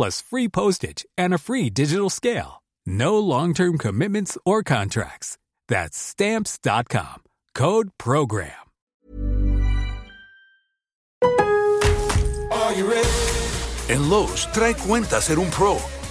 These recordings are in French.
plus free postage and a free digital scale. No long-term commitments or contracts. That's stamps.com. Code program. Are you ready? En Lowe's, trae cuenta ser un pro.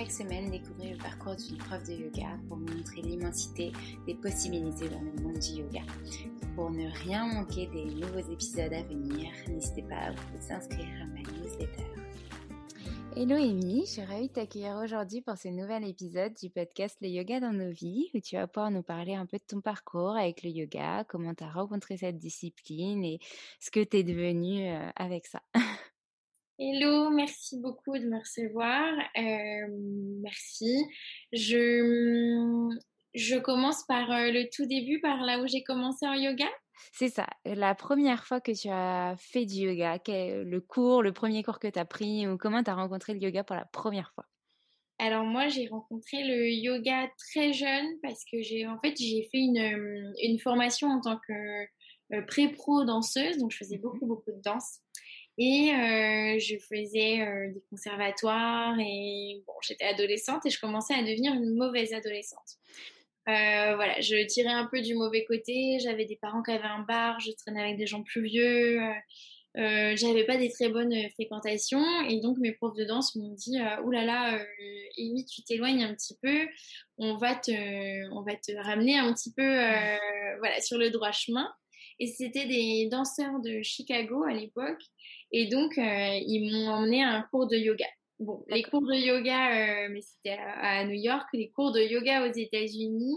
Chaque semaine, découvrez le parcours d'une prof de yoga pour montrer l'immensité des possibilités dans le monde du yoga. Pour ne rien manquer des nouveaux épisodes à venir, n'hésitez pas à vous inscrire à ma newsletter. Hello Amy, je suis ravie de t'accueillir aujourd'hui pour ce nouvel épisode du podcast Le Yoga dans nos vies, où tu vas pouvoir nous parler un peu de ton parcours avec le yoga, comment tu as rencontré cette discipline et ce que tu es devenu euh, avec ça. Hello, merci beaucoup de me recevoir. Euh, merci. Je, je commence par euh, le tout début, par là où j'ai commencé en yoga. C'est ça, la première fois que tu as fait du yoga, le cours, le premier cours que tu as pris, ou comment tu as rencontré le yoga pour la première fois? Alors moi, j'ai rencontré le yoga très jeune parce que j'ai en fait j'ai fait une, une, formation en tant que euh, pré-pro danseuse, donc je faisais mmh beaucoup beaucoup de danse. Et euh, je faisais euh, des conservatoires et bon, j'étais adolescente et je commençais à devenir une mauvaise adolescente. Euh, voilà, je tirais un peu du mauvais côté. J'avais des parents qui avaient un bar, je traînais avec des gens plus vieux. J'avais pas des très bonnes fréquentations et donc mes profs de danse m'ont dit Ouh là là, Amy, tu t'éloignes un petit peu, on va te, on va te ramener un petit peu voilà, sur le droit chemin. Et c'était des danseurs de Chicago à l'époque et donc, euh, ils m'ont emmené à un cours de yoga. Bon, les cours de yoga, euh, mais c'était à, New York, les cours de yoga aux États-Unis,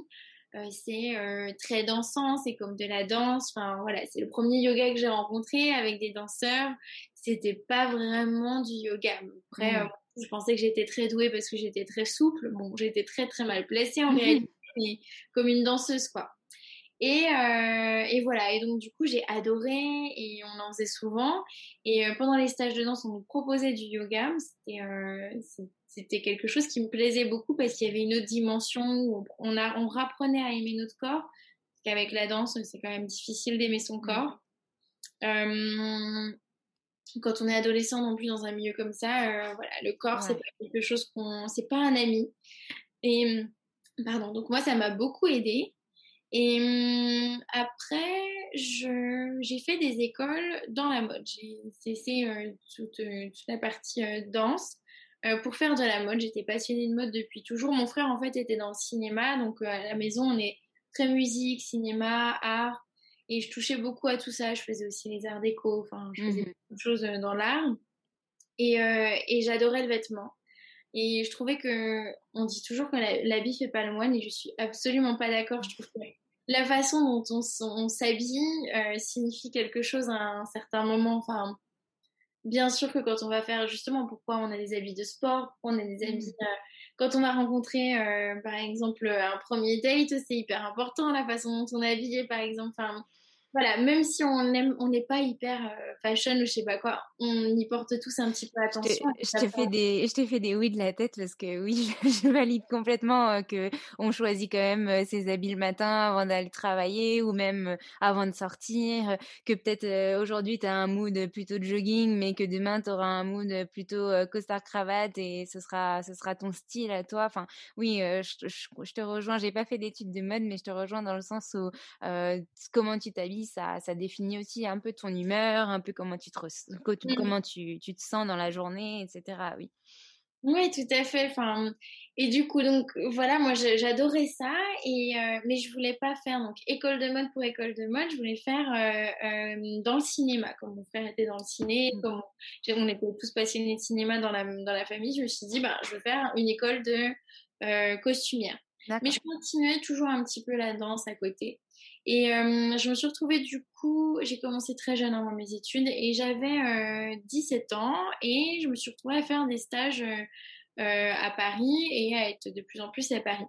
euh, c'est très dansant, c'est comme de la danse. Enfin, voilà, c'est le premier yoga que j'ai rencontré avec des danseurs. C'était pas vraiment du yoga. Après, mmh. Je pensais que j'étais très douée parce que j'étais très souple. Bon, j'étais très très mal placée en réalité, mais comme une danseuse quoi. Et, euh, et, voilà, et donc du coup j'ai adoré et on en faisait souvent. Et euh, pendant les stages de danse, on nous proposait du yoga. C'était euh, quelque chose qui me plaisait beaucoup parce qu'il y avait une autre dimension où on, a, on rapprenait à aimer notre corps. Parce qu'avec la danse, c'est quand même difficile d'aimer son mmh. corps. Quand on est adolescent non plus dans un milieu comme ça, voilà, le corps c'est pas quelque chose qu'on, c'est pas un ami. Et pardon, donc moi ça m'a beaucoup aidé. Et hum, après, j'ai fait des écoles dans la mode. J'ai cessé euh, toute, euh, toute, la partie euh, danse pour faire de la mode. J'étais passionnée de mode depuis toujours. Mon frère, en fait, était dans le cinéma. Donc, à la maison, on est très musique, cinéma, art. Et je touchais beaucoup à tout ça. Je faisais aussi les arts déco. Enfin, je faisais mmh beaucoup de choses dans l'art. Et, et j'adorais le vêtement. Et je trouvais que on dit toujours que l'habit fait pas le moine et je suis absolument pas d'accord. Je trouve que la façon dont on, s'habille euh, signifie quelque chose à un certain moment. Enfin, bien sûr que quand on va faire justement pourquoi on a des habits de sport, pourquoi on a des habits mmh. euh, quand on a rencontré euh, par exemple un premier date, c'est hyper important la façon dont on est habillé par exemple. Enfin, voilà, même si on aime, on n'est pas hyper euh, fashion ou je sais pas quoi, on y porte tous un petit peu attention. Je t'ai fait des, je t'ai fait des oui de la tête parce que oui, je, valide complètement euh, que on choisit quand même euh, ses habits le matin avant d'aller travailler ou même avant de sortir. Que peut-être aujourd'hui tu as un mood plutôt de jogging, mais que demain tu auras un mood plutôt costard cravate et ce sera, ce sera ton style à toi. Enfin, oui, je, je, te rejoins. J'ai pas fait d'études de mode, mais je te rejoins dans le sens où comment tu t'habilles ça, ça définit aussi un peu ton humeur, un peu comment tu te, mmh. comment tu, tu, te sens dans la journée, etc. Oui. Oui, tout à fait. Enfin, et du coup, donc voilà, moi j'adorais ça, et euh, mais je voulais pas faire donc école de mode pour école de mode. Je voulais faire euh, euh, dans le cinéma, comme mon frère était dans le ciné, comme on était tous passionnés de cinéma dans la dans la famille. Je me suis dit, bah, je vais faire une école de costumière. Mais je continuais toujours un petit peu la danse à côté. Et euh, je me suis retrouvée du coup, j'ai commencé très jeune avant mes études et j'avais 17 euh, ans et je me suis retrouvée à faire des stages euh, à Paris et à être de plus en plus à Paris.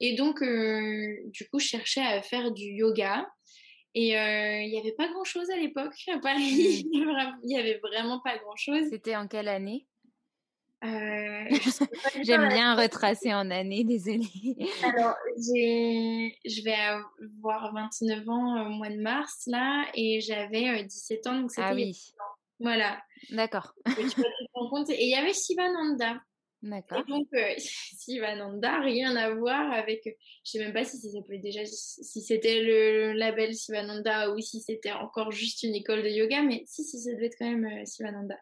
Et donc, du coup, je cherchais à faire du yoga. Et il n'y avait pas grand-chose à l'époque à Paris. Mmh. il n'y avait vraiment pas grand-chose. C'était en quelle année? Euh, J'aime bien retracer en année, désolée. Alors, je vais avoir 29 ans au mois de mars, là, et j'avais 17 ans, donc c'était... Ah oui. Voilà. D'accord. Et il y avait Shivananda. D'accord. Donc, euh, Sivananda, rien à voir avec. Je sais même pas si s'appelait déjà, si c'était le label Sivananda ou si c'était encore juste une école de yoga, mais si, si, ça devait être quand même Sivananda. Euh,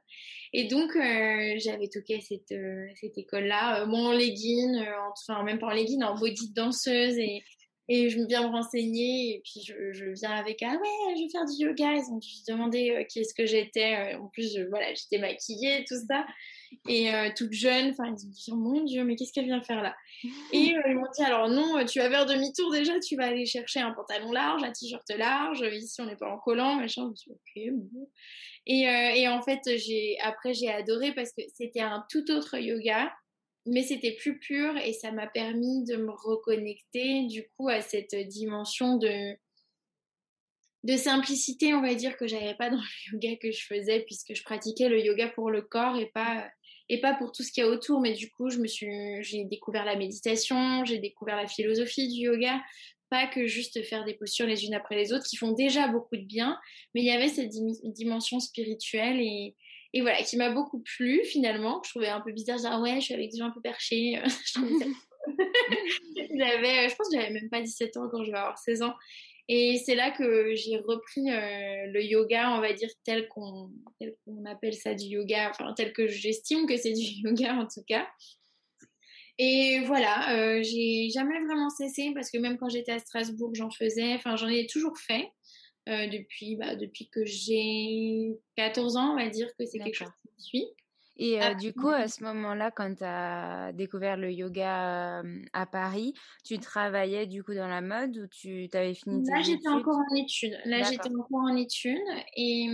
et donc, euh, j'avais toqué cette, euh, cette école-là, en legging, enfin, même pas en legging, en body danseuse et. Et je viens me renseigner et puis je, viens avec ah ouais je vais faire du yoga ils ont dû se qui est-ce que j'étais en plus voilà j'étais maquillée tout ça et euh, toute jeune. Enfin, ils ont dit oh mon Dieu, mais qu'est-ce qu'elle vient faire là? Et euh, ils m'ont dit alors non, tu vas faire demi-tour déjà, tu vas aller chercher un pantalon large, un t-shirt large. Ici, on n'est pas en collant, machin. Je me suis ok, bon. Et, euh, et en fait, j'ai après j'ai adoré parce que c'était un tout autre yoga mais c'était plus pur et ça m'a permis de me reconnecter du coup à cette dimension de de simplicité, on va dire que j'avais pas dans le yoga que je faisais puisque je pratiquais le yoga pour le corps et pas et pas pour tout ce qu'il y a autour. Mais du coup, j'ai découvert la méditation, j'ai découvert la philosophie du yoga, pas que juste faire des postures les unes après les autres qui font déjà beaucoup de bien, mais il y avait cette dimension spirituelle et, et voilà qui m'a beaucoup plu finalement. Je trouvais un peu bizarre, ah ouais, je suis avec des gens un peu perchés. je j'avais, je pense que j'avais même pas 17 ans quand je vais avoir 16 ans. Et c'est là que j'ai repris euh, le yoga, on va dire, tel qu'on appelle ça du yoga, enfin tel que j'estime que c'est du yoga en tout cas. Et voilà, euh, j'ai jamais vraiment cessé parce que même quand j'étais à Strasbourg, j'en faisais, enfin j'en ai toujours fait euh, depuis, bah, depuis que j'ai 14 ans, on va dire que c'est quelque chose qui me suit. Et du coup, à ce moment-là, quand tu as découvert le yoga à Paris, tu travaillais du coup dans la mode ou tu avais fini tes Là, j'étais encore en études. Là, j'étais encore en études. Et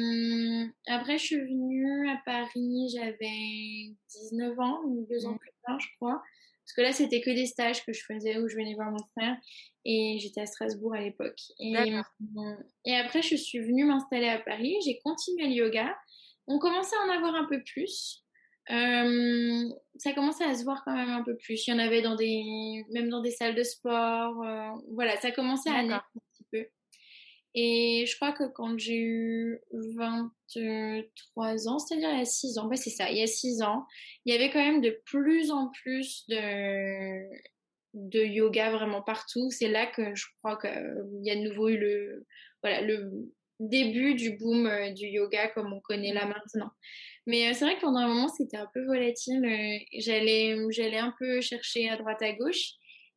après, je suis venue à Paris, j'avais 19 ans, ou deux ans mmh. plus tard, je crois. Parce que là, c'était que des stages que je faisais où je venais voir mon frère. Et j'étais à Strasbourg à l'époque. Et, mmh, et après, je suis venue m'installer à Paris. J'ai continué le yoga. On commençait à en avoir un peu plus. Euh, ça commençait à se voir quand même un peu plus. Il y en avait dans des, même dans des salles de sport. Euh, voilà, ça commençait à naître un petit peu. Et je crois que quand j'ai eu 23 ans, c'est-à-dire il y a 6 ans, bah c'est ça, il y a 6 ans, il y avait quand même de plus en plus de, de yoga vraiment partout. C'est là que je crois qu'il y a de nouveau eu le, voilà, le début du boom euh, du yoga comme on connaît là maintenant. Mais euh, c'est vrai que pendant un moment, c'était un peu volatile. Euh, j'allais, j'allais un peu chercher à droite à gauche.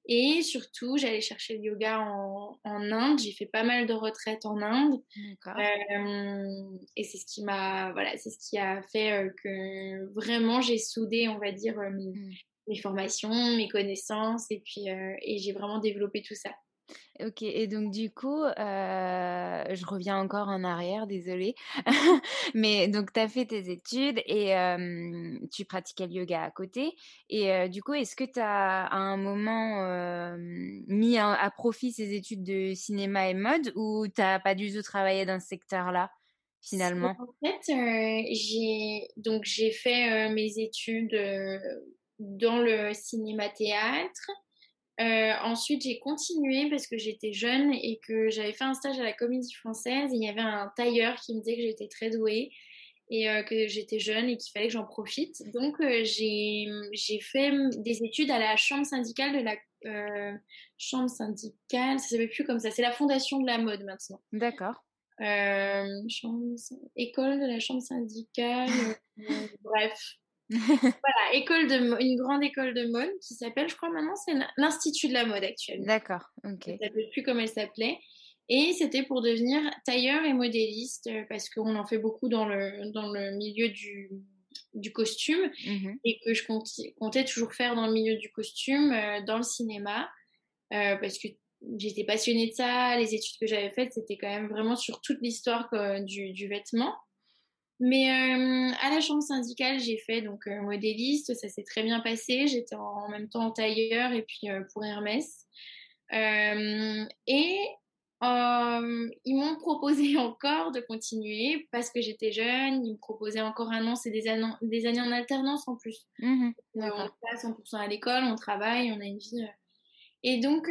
Et surtout, j'allais chercher le yoga en, en Inde. J'ai fait pas mal de retraites en Inde. Euh, et c'est ce qui m'a, voilà, c'est ce qui a fait que vraiment j'ai soudé, on va dire, mes, mmh. mes, formations, mes connaissances, et puis et j'ai vraiment développé tout ça. Ok, et donc du coup, euh, je reviens encore en arrière, désolée. Mais donc, tu as fait tes études et tu pratiquais le yoga à côté. Et du coup, est-ce que tu as à un moment mis à, profit ces études de cinéma et mode ou tu n'as pas du tout travaillé dans ce secteur-là finalement En fait, j'ai donc j'ai fait mes études dans le cinéma-théâtre. Euh, ensuite, j'ai continué parce que j'étais jeune et que j'avais fait un stage à la Comédie Française. Et il y avait un tailleur qui me disait que j'étais très douée et euh, que j'étais jeune et qu'il fallait que j'en profite. Donc, euh, j'ai fait des études à la chambre syndicale de la chambre syndicale. Ça s'appelle plus comme ça. C'est la fondation de la mode maintenant. D'accord. école de la chambre syndicale. bref voilà, école de, une grande école de mode qui s'appelle, je crois maintenant, c'est l'Institut de la mode actuellement. D'accord, ok. Je ne plus comment elle s'appelait. Et c'était pour devenir tailleur et modéliste euh, parce qu'on en fait beaucoup dans le, dans le milieu du, du costume mmh et que je comptais, toujours faire dans le milieu du costume, euh, dans le cinéma, euh, parce que j'étais passionnée de ça. Les études que j'avais faites, c'était quand même vraiment sur toute l'histoire du, du, vêtement. Mais euh, à la chambre syndicale, j'ai fait donc euh, modéliste, ça s'est très bien passé. J'étais en, même temps tailleur et puis euh, pour Hermès. et ils m'ont proposé encore de continuer parce que j'étais jeune. Ils me proposaient encore un an, c'est des, années, des années en alternance en plus. Mmh on passe 100% à l'école, on travaille, on a une vie. Et donc,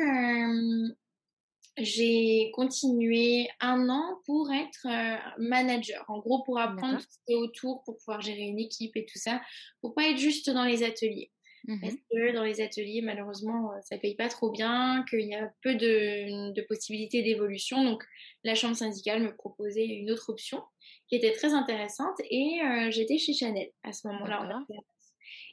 j'ai continué un an pour être euh, manager. En gros, pour apprendre ce qui est autour, pour pouvoir gérer une équipe et tout ça, pour pas être juste dans les ateliers. Mmh Parce que dans les ateliers, malheureusement, euh, ça paye pas trop bien, qu'il y a peu de, de possibilités d'évolution. Donc, la chambre syndicale me proposait une autre option qui était très intéressante et euh, j'étais chez Chanel à ce moment-là.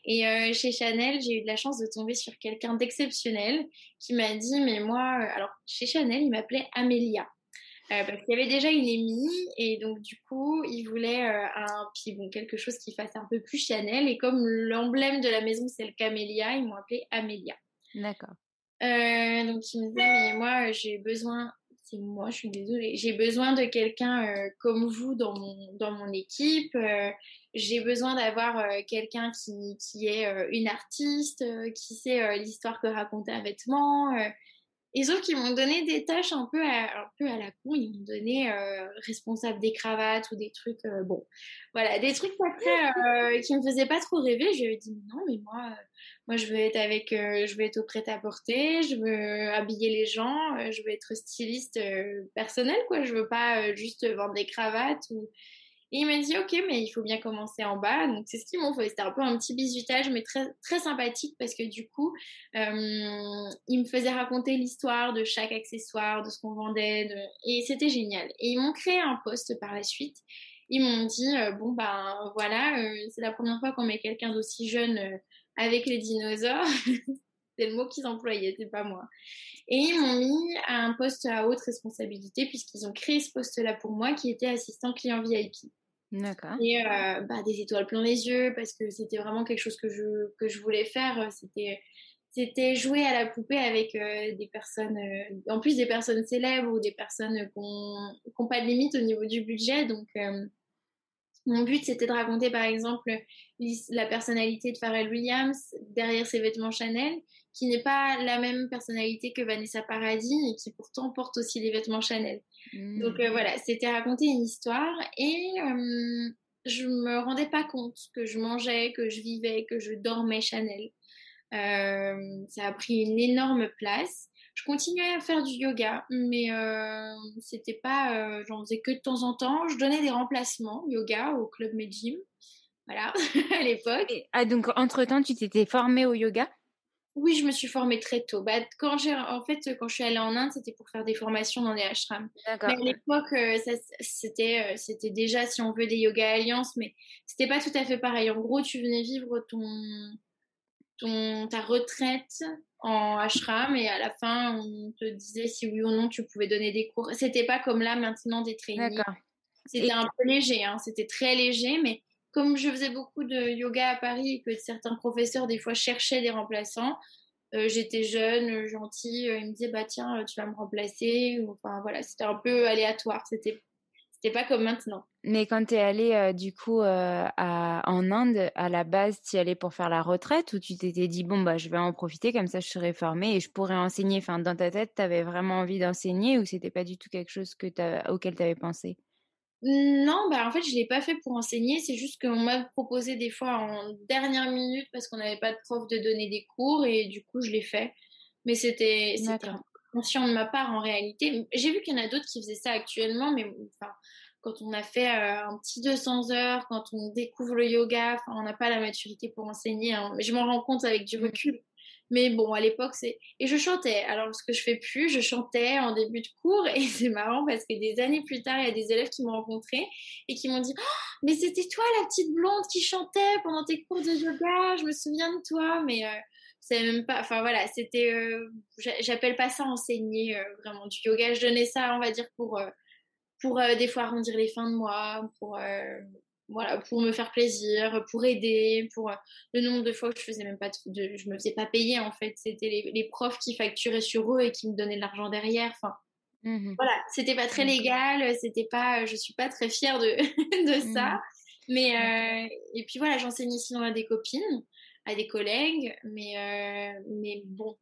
Et euh, chez Chanel, j'ai eu de la chance de tomber sur quelqu'un d'exceptionnel qui m'a dit, mais moi, euh, alors chez Chanel, il m'appelait Amélia. Euh, parce qu'il y avait déjà une émie et donc du coup il voulait un puis bon quelque chose qui fasse un peu plus Chanel. Et comme l'emblème de la maison c'est le camélia ils m'ont appelé Amélia. D'accord. Donc il me disait mais moi j'ai besoin c'est moi je suis désolée j'ai besoin de quelqu'un comme vous dans mon dans mon équipe j'ai besoin d'avoir euh, quelqu'un qui, qui est euh, une artiste, euh, qui sait l'histoire que raconter un vêtement. Et sauf qu'ils m'ont donné des tâches un peu à, un peu à la con. Ils m'ont donné responsable des cravates ou des trucs, bon, voilà, des trucs après qui me faisaient pas trop rêver. Je lui ai dit non, mais moi, moi je veux être avec, je veux être au prêt-à-porter, je veux habiller les gens, je veux être styliste personnel, quoi. Je veux pas juste vendre des cravates ou et il m'a dit, OK, mais il faut bien commencer en bas. Donc, c'est ce qu'ils m'ont fait. C'était un peu un petit bisutage, mais très, très sympathique parce que du coup, euh, ils me faisaient raconter l'histoire de chaque accessoire, de ce qu'on vendait. Et c'était génial. Et ils m'ont créé un poste par la suite. Ils m'ont dit, euh, bon, ben voilà, euh, c'est la première fois qu'on met quelqu'un d'aussi jeune avec les dinosaures. c'est le mot qu'ils employaient, c'est pas moi. Et ils m'ont mis à un poste à haute responsabilité puisqu'ils ont créé ce poste-là pour moi qui était assistant client VIP. D'accord. Et bah, des étoiles plein les yeux parce que c'était vraiment quelque chose que je, que je voulais faire. C'était c'était jouer à la poupée avec des personnes, en plus des personnes célèbres ou des personnes qui n'ont pas de limite au niveau du budget. Donc, mon but, c'était de raconter, par exemple, la personnalité de Pharrell Williams derrière ses vêtements Chanel, qui n'est pas la même personnalité que Vanessa Paradis et qui pourtant porte aussi des vêtements Chanel. Donc euh, voilà, c'était raconter une histoire et euh, je me rendais pas compte que je mangeais, que je vivais, que je dormais Chanel. Euh, ça a pris une énorme place. Je continuais à faire du yoga, mais euh, c'était pas, j'en faisais que de temps en temps. Je donnais des remplacements yoga au club Medjim, voilà, à l'époque. Ah donc entre temps, tu t'étais formée au yoga? Oui, je me suis formée très tôt. Bah, quand j'ai, en fait, quand je suis allée en Inde, c'était pour faire des formations dans des ashrams. Mais à l'époque, euh, c'était, euh, c'était déjà, si on veut, des yoga alliances, mais c'était pas tout à fait pareil. En gros, tu venais vivre ton, ton, ta retraite en ashram et à la fin, on te disait si oui ou non tu pouvais donner des cours. C'était pas comme là maintenant des trainings. C'était un peu léger, hein. c'était très léger, mais comme je faisais beaucoup de yoga à Paris et que certains professeurs des fois cherchaient des remplaçants, euh, j'étais jeune, gentille, euh, ils me disaient bah tiens tu vas me remplacer, enfin voilà c'était un peu aléatoire, c'était c'était pas comme maintenant. Mais quand tu es allée euh, du coup à, en Inde, à la base, tu y allais pour faire la retraite ou tu t'étais dit bon bah je vais en profiter comme ça je serai formée et je pourrais enseigner? Enfin dans ta tête, tu avais vraiment envie d'enseigner ou c'était pas du tout quelque chose que auquel tu avais pensé? Non, bah en fait, je l'ai pas fait pour enseigner. C'est juste qu'on m'a proposé des fois en dernière minute parce qu'on n'avait pas de prof de donner des cours et du coup, je l'ai fait. Mais c'était conscient de ma part en réalité. J'ai vu qu'il y en a d'autres qui faisaient ça actuellement, mais enfin, quand on a fait euh, un petit 200 heures, quand on découvre le yoga, on n'a pas la maturité pour enseigner. Hein. Je m'en rends compte avec du mmh. recul. Mais bon, à l'époque, c'est. Et je chantais. Alors, ce que je fais plus, je chantais en début de cours. Et c'est marrant parce que des années plus tard, il y a des élèves qui m'ont rencontré et qui m'ont dit oh, Mais c'était toi la petite blonde qui chantait pendant tes cours de yoga. Je me souviens de toi. Mais euh, c'est même pas. Enfin, voilà, c'était. Euh, j'appelle pas ça enseigner euh, vraiment du yoga. Je donnais ça, on va dire, pour. pour des fois arrondir les fins de mois, pour voilà, pour me faire plaisir, pour aider, pour euh, le nombre de fois que je faisais même pas de, je me faisais pas payer en fait, c'était les, profs qui facturaient sur eux et qui me donnaient de l'argent derrière. Enfin, mmh voilà, c'était pas très légal, c'était pas, je suis pas très fière de, de ça, mmh mais euh, et puis voilà, j'enseignais sinon à des copines, à des collègues, mais euh, mais bon,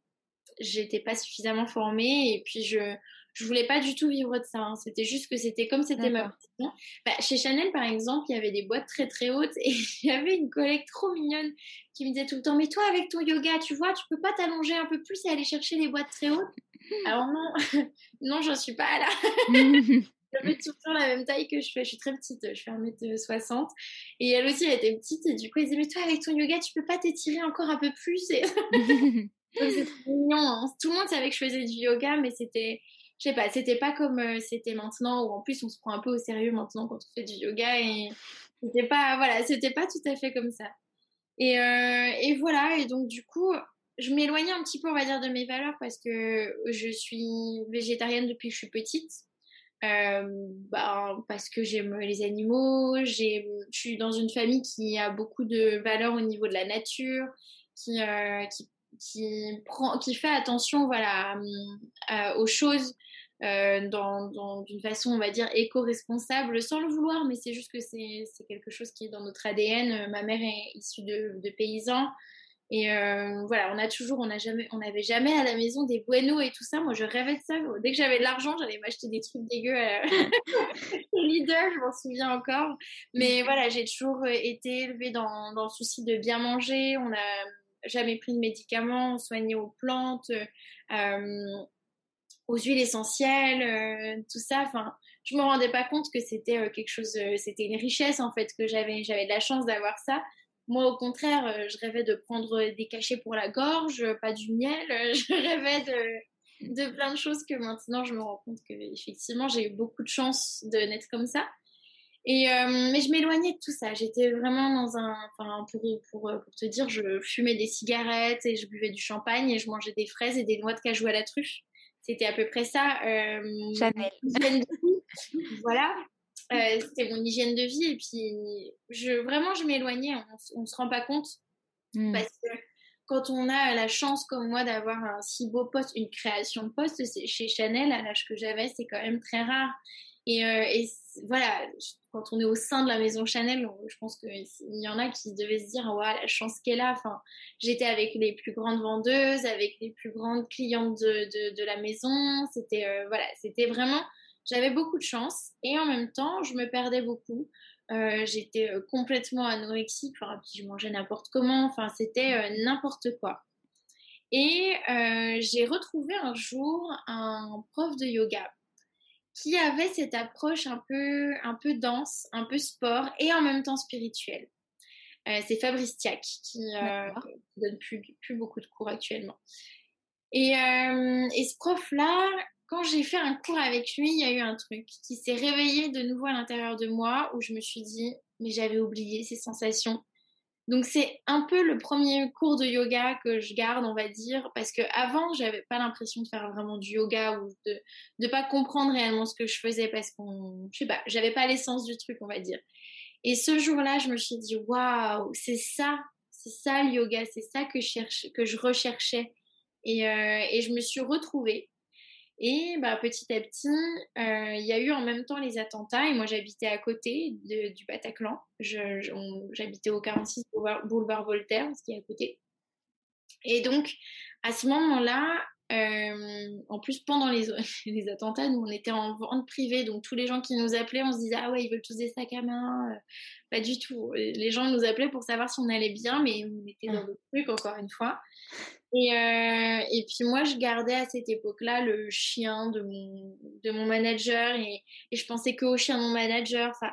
j'étais pas suffisamment formée et puis je je voulais pas du tout vivre de ça. Hein. C'était juste que c'était comme c'était ma passion. Bah, chez Chanel, par exemple, il y avait des boîtes très très hautes et il y avait une collègue trop mignonne qui me disait tout le temps Mais toi, avec ton yoga, tu vois, tu peux pas t'allonger un peu plus et aller chercher les boîtes très hautes? Alors non, non, j'en suis pas là. Je fais temps la même taille que je fais. Je suis très petite, je fais 1m60. Et elle aussi, elle était petite. Et du coup, elle disait, mais toi, avec ton yoga, tu peux pas t'étirer encore un peu plus. Et... mignon. Hein. Tout le monde savait que je faisais du yoga, mais c'était, je sais pas, c'était pas comme euh, c'était maintenant où en plus on se prend un peu au sérieux maintenant quand on fait du yoga et c'était pas, voilà, c'était pas tout à fait comme ça. Et, euh, et voilà, et donc du coup, je m'éloignais un petit peu, on va dire, de mes valeurs parce que je suis végétarienne depuis que je suis petite. Euh, bah, parce que j'aime les animaux, je suis dans une famille qui a beaucoup de valeurs au niveau de la nature, qui, qui, qui, prend, qui fait attention voilà, aux choses euh, dans, d'une façon, on va dire, éco-responsable, sans le vouloir, mais c'est juste que c'est, quelque chose qui est dans notre ADN. Euh, ma mère est issue de, paysans. Et euh, voilà, on a toujours, on n'a jamais, on n'avait jamais à la maison des buenos et tout ça. Moi, je rêvais de ça. Dès que j'avais de l'argent, j'allais m'acheter des trucs dégueux à Lidl, je m'en souviens encore. Mais voilà, j'ai toujours été élevée dans, dans, le souci de bien manger. On n'a jamais pris de médicaments, on soignait aux plantes. Euh, aux huiles essentielles, euh, tout ça. Enfin, je me rendais pas compte que c'était euh, quelque chose, euh, c'était une richesse en fait que j'avais. J'avais de la chance d'avoir ça. Moi, au contraire, je rêvais de prendre des cachets pour la gorge, pas du miel. Je rêvais de, de plein de choses que maintenant je me rends compte que effectivement j'ai eu beaucoup de chance de naître comme ça. Et mais je m'éloignais de tout ça. J'étais vraiment dans un, enfin pour, pour, pour te dire, je fumais des cigarettes et je buvais du champagne et je mangeais des fraises et des noix de cajou à la truffe. C'était à peu près ça. Euh, Chanel. voilà. C'était mon hygiène de vie. Et puis, je, vraiment, je m'éloignais. On ne se rend pas compte. Mmh. Parce que quand on a la chance, comme moi, d'avoir un si beau poste, une création de poste chez Chanel, à l'âge que j'avais, c'est quand même très rare. Et, et voilà, quand on est au sein de la maison Chanel, je pense qu'il y en a qui devaient se dire ouais, la chance qu'elle a. Enfin, j'étais avec les plus grandes vendeuses, avec les plus grandes clientes de, de, la maison. C'était euh, voilà, c'était vraiment, j'avais beaucoup de chance et en même temps, je me perdais beaucoup. Euh, j'étais euh, complètement anorexique, enfin, puis je mangeais n'importe comment, enfin, c'était n'importe quoi. Et j'ai retrouvé un jour un prof de yoga qui avait cette approche un peu, un peu dense, un peu sport et en même temps spirituelle. Euh, c'est Fabrice Tiac qui euh, donne plus, plus beaucoup de cours actuellement. Et, euh, et ce prof-là, quand j'ai fait un cours avec lui, il y a eu un truc qui s'est réveillé de nouveau à l'intérieur de moi où je me suis dit, mais j'avais oublié ces sensations donc c'est un peu le premier cours de yoga que je garde, on va dire, parce que avant j'avais pas l'impression de faire vraiment du yoga ou de ne pas comprendre réellement ce que je faisais parce qu'on, je sais pas, j'avais pas l'essence du truc, on va dire. Et ce jour-là, je me suis dit waouh, c'est ça, c'est ça le yoga, c'est ça que je cherche, recherchais. Et, euh, et je me suis retrouvée. Et bah, petit à petit, euh, il y a eu en même temps les attentats et moi j'habitais à côté du Bataclan. J'habitais au 46 boulevard Voltaire, ce qui est à côté. Et donc à ce moment-là, euh, en plus pendant les, les, attentats, nous on était en vente privée, donc tous les gens qui nous appelaient, on se disait ah ouais ils veulent tous des sacs à main. Euh, pas du tout. Les gens nous appelaient pour savoir si on allait bien, mais on était dans le truc encore une fois. Et, euh, et puis moi, je gardais à cette époque-là le chien de mon, de mon manager et, et je pensais qu'au chien de mon manager. Enfin,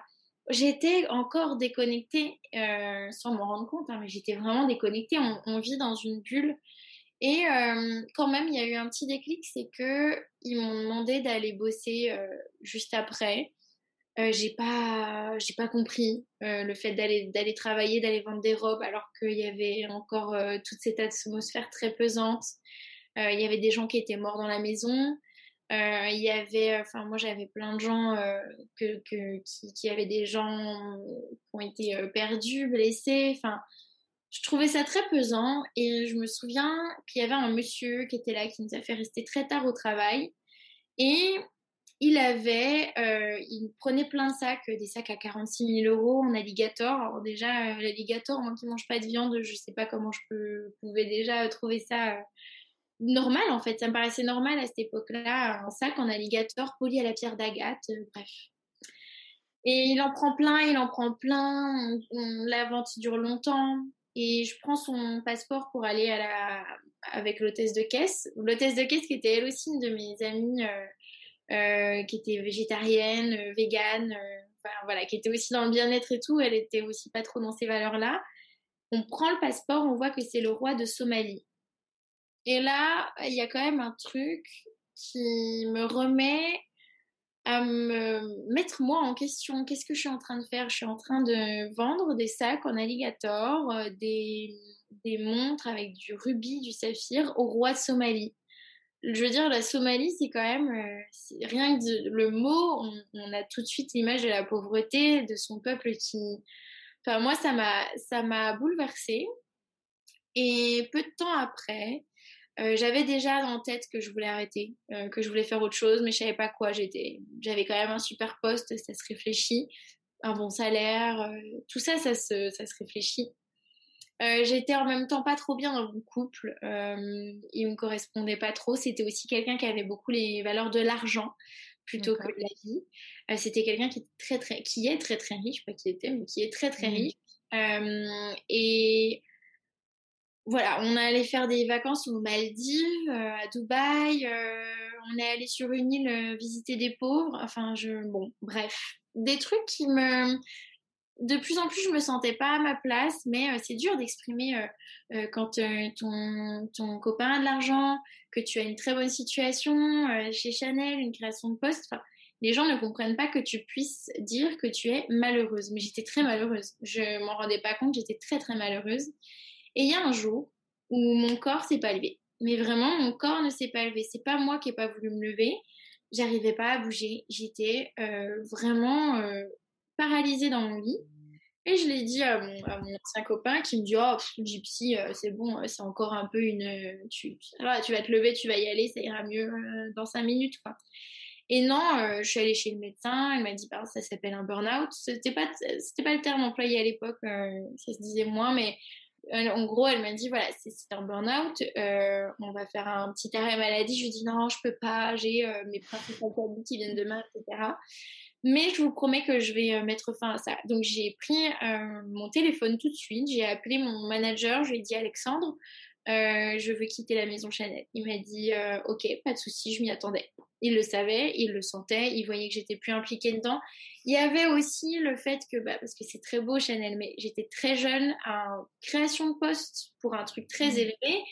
j'étais encore déconnectée euh, sans m'en rendre compte, hein, mais j'étais vraiment déconnectée. On, on, vit dans une bulle. Et euh, quand même, il y a eu un petit déclic, c'est que ils m'ont demandé d'aller bosser euh, juste après. Euh, j'ai pas j'ai pas compris euh, le fait d'aller d'aller travailler d'aller vendre des robes alors qu'il y avait encore euh, toute cette atmosphère très pesante. Euh, il y avait des gens qui étaient morts dans la maison. Il y avait enfin moi j'avais plein de gens que, que qui, qui avaient des gens qui ont été perdus blessés. Enfin je trouvais ça très pesant et je me souviens qu'il y avait un monsieur qui était là qui nous a fait rester très tard au travail. Et il avait, euh, il prenait plein de sacs, euh, des sacs à 46 000 euros en alligator. Alors déjà, euh, l'alligator, moi qui mange pas de viande, je sais pas comment je pouvais déjà trouver ça normal en fait. Ça me paraissait normal à cette époque-là, un sac en alligator poli à la pierre d'agate, bref. Et il en prend plein, il en prend plein. la vente dure longtemps. Et je prends son passeport pour aller avec l'hôtesse de caisse. L'hôtesse de caisse qui était elle aussi une de mes amies qui était végétarienne, euh, végane, euh, voilà, qui était aussi dans le bien-être et tout. Elle était aussi pas trop dans ces valeurs-là. On prend le passeport, on voit que c'est le roi de Somalie. Et là, il y a quand même un truc qui me remet à me mettre moi en question. Qu'est-ce que je suis en train de faire? Je suis en train de vendre des sacs en alligator, des, des montres avec du rubis, du saphir au roi de Somalie je veux dire, la Somalie, c'est quand même, euh, rien que le mot, on, a tout de suite l'image de la pauvreté, de son peuple qui. Enfin, moi, ça m'a, ça m'a bouleversée. Et peu de temps après, euh, j'avais déjà en tête que je voulais arrêter, euh, que je voulais faire autre chose, mais je savais pas quoi. J'étais, j'avais quand même un super poste, ça se réfléchit, un bon salaire, tout ça, ça se, ça se réfléchit. Euh, j'étais en même temps pas trop bien dans mon couple. Euh, il me correspondait pas trop. C'était aussi quelqu'un qui avait beaucoup les valeurs de l'argent plutôt que de la vie. Euh, C'était quelqu'un qui est très très, qui est très très riche, pas qui était, mais qui est très très mmh. riche. Et voilà, on allait faire des vacances aux Maldives, à Dubaï. on est allé sur une île visiter des pauvres. Enfin, je, bon, bref, des trucs qui me de plus en plus, je me sentais pas à ma place, mais euh, c'est dur d'exprimer euh, euh, quand ton, ton copain a de l'argent, que tu as une très bonne situation chez Chanel, une création de poste. les gens ne comprennent pas que tu puisses dire que tu es malheureuse. Mais j'étais très malheureuse. Je m'en rendais pas compte, j'étais très très malheureuse. Et il y a un jour où mon corps s'est pas levé. Mais vraiment, mon corps ne s'est pas levé. C'est pas moi qui ai pas voulu me lever. j'arrivais pas à bouger. J'étais vraiment paralysée dans mon lit. Et je l'ai dit à mon, ancien copain qui me dit Oh, Gypsy, c'est bon, c'est encore un peu une. Tu, tu vas te lever, tu vas y aller, ça ira mieux dans cinq minutes. quoi. Et non, euh, je suis allée chez le médecin, elle m'a dit, bah, ça s'appelle un burn-out. C'était pas, pas le terme employé à l'époque, euh, ça se disait moins, mais euh, en gros, elle m'a dit, voilà, c'est un burn-out, on va faire un petit arrêt maladie. Je lui ai dit, non, je peux pas, j'ai mes principaux qui viennent demain, etc. Mais je vous promets que je vais mettre fin à ça. Donc j'ai pris mon téléphone tout de suite, j'ai appelé mon manager, je lui ai dit, Alexandre, je veux quitter la maison Chanel. Il m'a dit, ok, pas de souci, je m'y attendais il le savait, il le sentait, il voyait que j'étais plus impliquée dedans. Il y avait aussi le fait que, bah, parce que c'est très beau Chanel, mais j'étais très jeune, en création de poste pour un truc très mmh. élevé,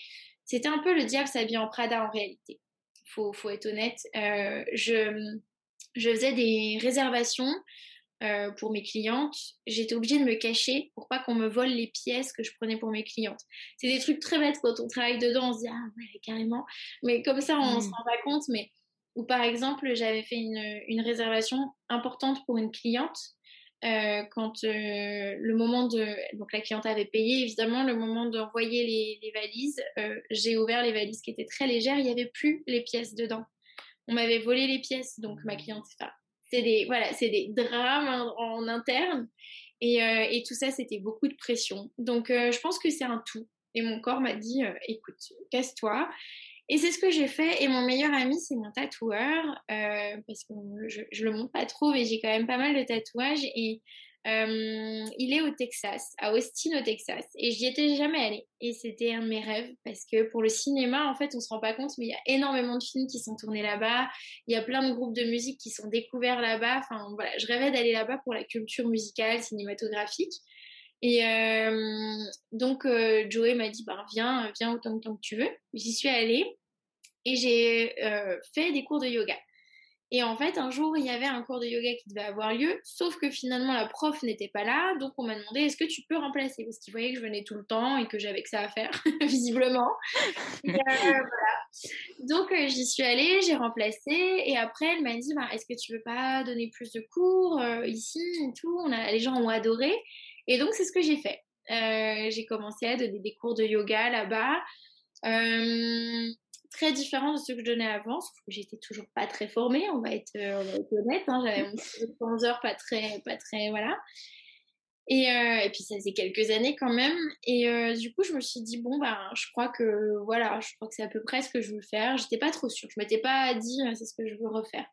c'était un peu le diable s'habille en Prada en réalité. Faut, faut être honnête. Euh, je, je faisais des réservations euh, pour mes clientes, j'étais obligée de me cacher pour pas qu'on me vole les pièces que je prenais pour mes clientes. C'est des trucs très bêtes quand on travaille dedans, on se dit ah ouais carrément, mais comme ça on mmh. se rend pas compte. Mais ou par exemple, j'avais fait une, une, réservation importante pour une cliente. Euh, quand euh, le moment de donc la cliente avait payé évidemment le moment d'envoyer les, les, valises j'ai ouvert les valises qui étaient très légères il n'y avait plus les pièces dedans on m'avait volé les pièces donc ma cliente c'est des c'est des drames en, interne et, euh, et, tout ça c'était beaucoup de pression donc euh, je pense que c'est un tout et mon corps m'a dit écoute casse-toi et c'est ce que j'ai fait. Et mon meilleur ami, c'est mon tatoueur, euh, parce que je, je le montre pas trop, mais j'ai quand même pas mal de tatouages. Et euh, il est au Texas, à Austin, au Texas. Et j'y étais jamais allée. Et c'était un de mes rêves, parce que pour le cinéma, en fait, on se rend pas compte, mais il y a énormément de films qui sont tournés là-bas. Il y a plein de groupes de musique qui sont découverts là-bas. Enfin, voilà, je rêvais d'aller là-bas pour la culture musicale, cinématographique. Et euh, donc, euh, Joey m'a dit, bah, viens, viens autant de temps que tu veux. J'y suis allée et j'ai fait des cours de yoga. Et en fait, un jour, il y avait un cours de yoga qui devait avoir lieu, sauf que finalement, la prof n'était pas là. Donc, on m'a demandé, est-ce que tu peux remplacer? Parce qu'il voyait que je venais tout le temps et que j'avais que ça à faire, visiblement. voilà. Donc, j'y suis allée, j'ai remplacé. Et après, elle m'a dit, bah, est-ce que tu veux pas donner plus de cours ici et tout? On a, Les gens ont adoré. Et donc, c'est ce que j'ai fait. Euh, j'ai commencé à donner des cours de yoga là-bas. Euh, très différent de ce que je donnais avant, sauf que j'étais toujours pas très formée, on va être, euh, on va être honnête. Hein, J'avais mon 11 heures, pas très, pas très, voilà. Et, euh, et, puis ça faisait quelques années quand même. Et euh, du coup, je me suis dit bon ben, je crois que voilà, je crois que c'est à peu près ce que je veux faire. J'étais pas trop sûre. Je m'étais pas dit c'est ce que je veux refaire.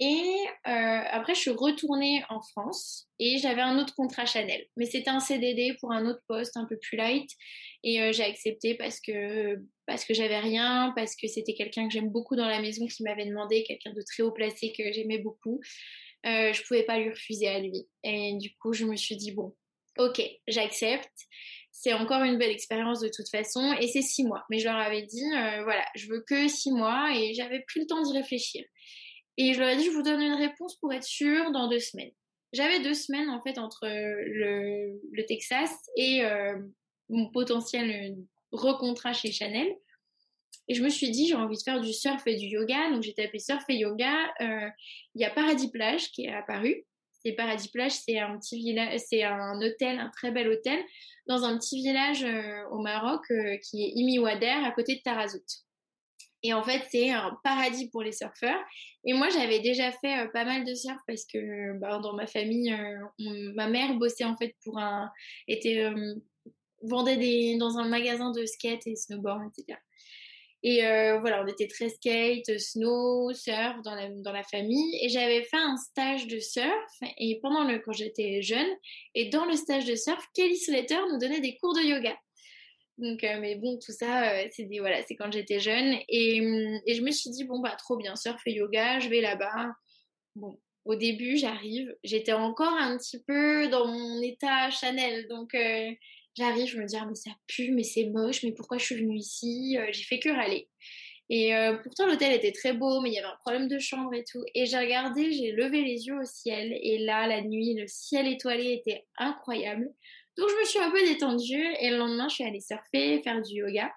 Et euh, après, je suis retournée en France et j'avais un autre contrat Chanel. Mais c'était un CDD pour un autre poste un peu plus light. Et euh, j'ai accepté parce que, parce que j'avais rien, parce que c'était quelqu'un que j'aime beaucoup dans la maison qui m'avait demandé, quelqu'un de très haut placé que j'aimais beaucoup. Euh, je pouvais pas lui refuser à lui. Et du coup, je me suis dit, bon, ok, j'accepte. C'est encore une belle expérience de toute façon. Et c'est six mois. Mais je leur avais dit, euh, voilà, je veux que six mois. Et j'avais pris le temps d'y réfléchir. Et je leur ai dit, je vous donne une réponse pour être sûre dans deux semaines. J'avais deux semaines en fait entre le, le Texas et euh, mon potentiel recontrat chez Chanel. Et je me suis dit, j'ai envie de faire du surf et du yoga. Donc j'ai tapé surf et yoga. Euh, il y a Paradis Plage qui est apparu. C'est Paradis Plage, c'est un petit village, c'est un hôtel, un très bel hôtel, dans un petit village euh, au Maroc qui est Imiwader, à côté de Tarazout. Et en fait, c'est un paradis pour les surfeurs. Et moi, j'avais déjà fait euh, pas mal de surf parce que bah, dans ma famille, euh, ma mère bossait en fait pour un, était euh, vendait des dans un magasin de skate et snowboard, etc. Et voilà, on était très skate, snow, surf dans la, dans la famille. Et j'avais fait un stage de surf et pendant le quand j'étais jeune. Et dans le stage de surf, Kelly Slater nous donnait des cours de yoga. Donc, euh, mais bon, tout ça, euh, c'est voilà, c'est quand j'étais jeune. Et, hum, et, je me suis dit, bon, bah, trop bien, surf et yoga, je vais là-bas. Bon, au début, j'arrive. J'étais encore un petit peu dans mon état Chanel. Donc, euh, j'arrive, je me dis, ah, mais ça pue, mais c'est moche, mais pourquoi je suis venue ici J'ai fait que râler. Et pourtant, l'hôtel était très beau, mais il y avait un problème de chambre et tout. Et j'ai regardé, j'ai levé les yeux au ciel. Et là, la nuit, le ciel étoilé était incroyable. Donc je me suis un peu détendue et le lendemain je suis allée surfer, faire du yoga.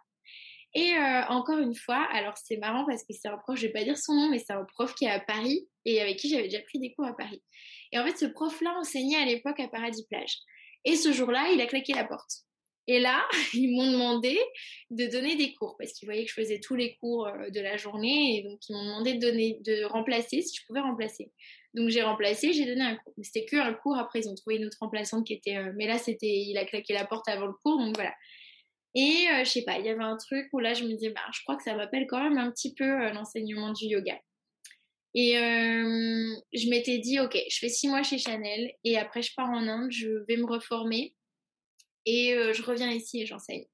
Et encore une fois, alors c'est marrant parce que c'est un prof, je vais pas dire son nom, mais c'est un prof qui est à Paris et avec qui j'avais déjà pris des cours à Paris. Et en fait, ce prof-là enseignait à l'époque à Paradis Plage. Et ce jour-là, il a claqué la porte. Et là, ils m'ont demandé de donner des cours parce qu'ils voyaient que je faisais tous les cours euh, de la journée et donc ils m'ont demandé de donner, de remplacer si je pouvais remplacer. Donc j'ai remplacé, j'ai donné un cours. C'était que un cours. Après ils ont trouvé une autre remplaçante qui était, euh, mais là c'était, il a claqué la porte avant le cours, donc voilà. Et euh, je sais pas, il y avait un truc où là je me disais, bah, je crois que ça m'appelle quand même un petit peu l'enseignement du yoga. Et je m'étais dit, ok, je fais six mois chez Chanel et après je pars en Inde, je vais me reformer et euh, je reviens ici et j'enseigne.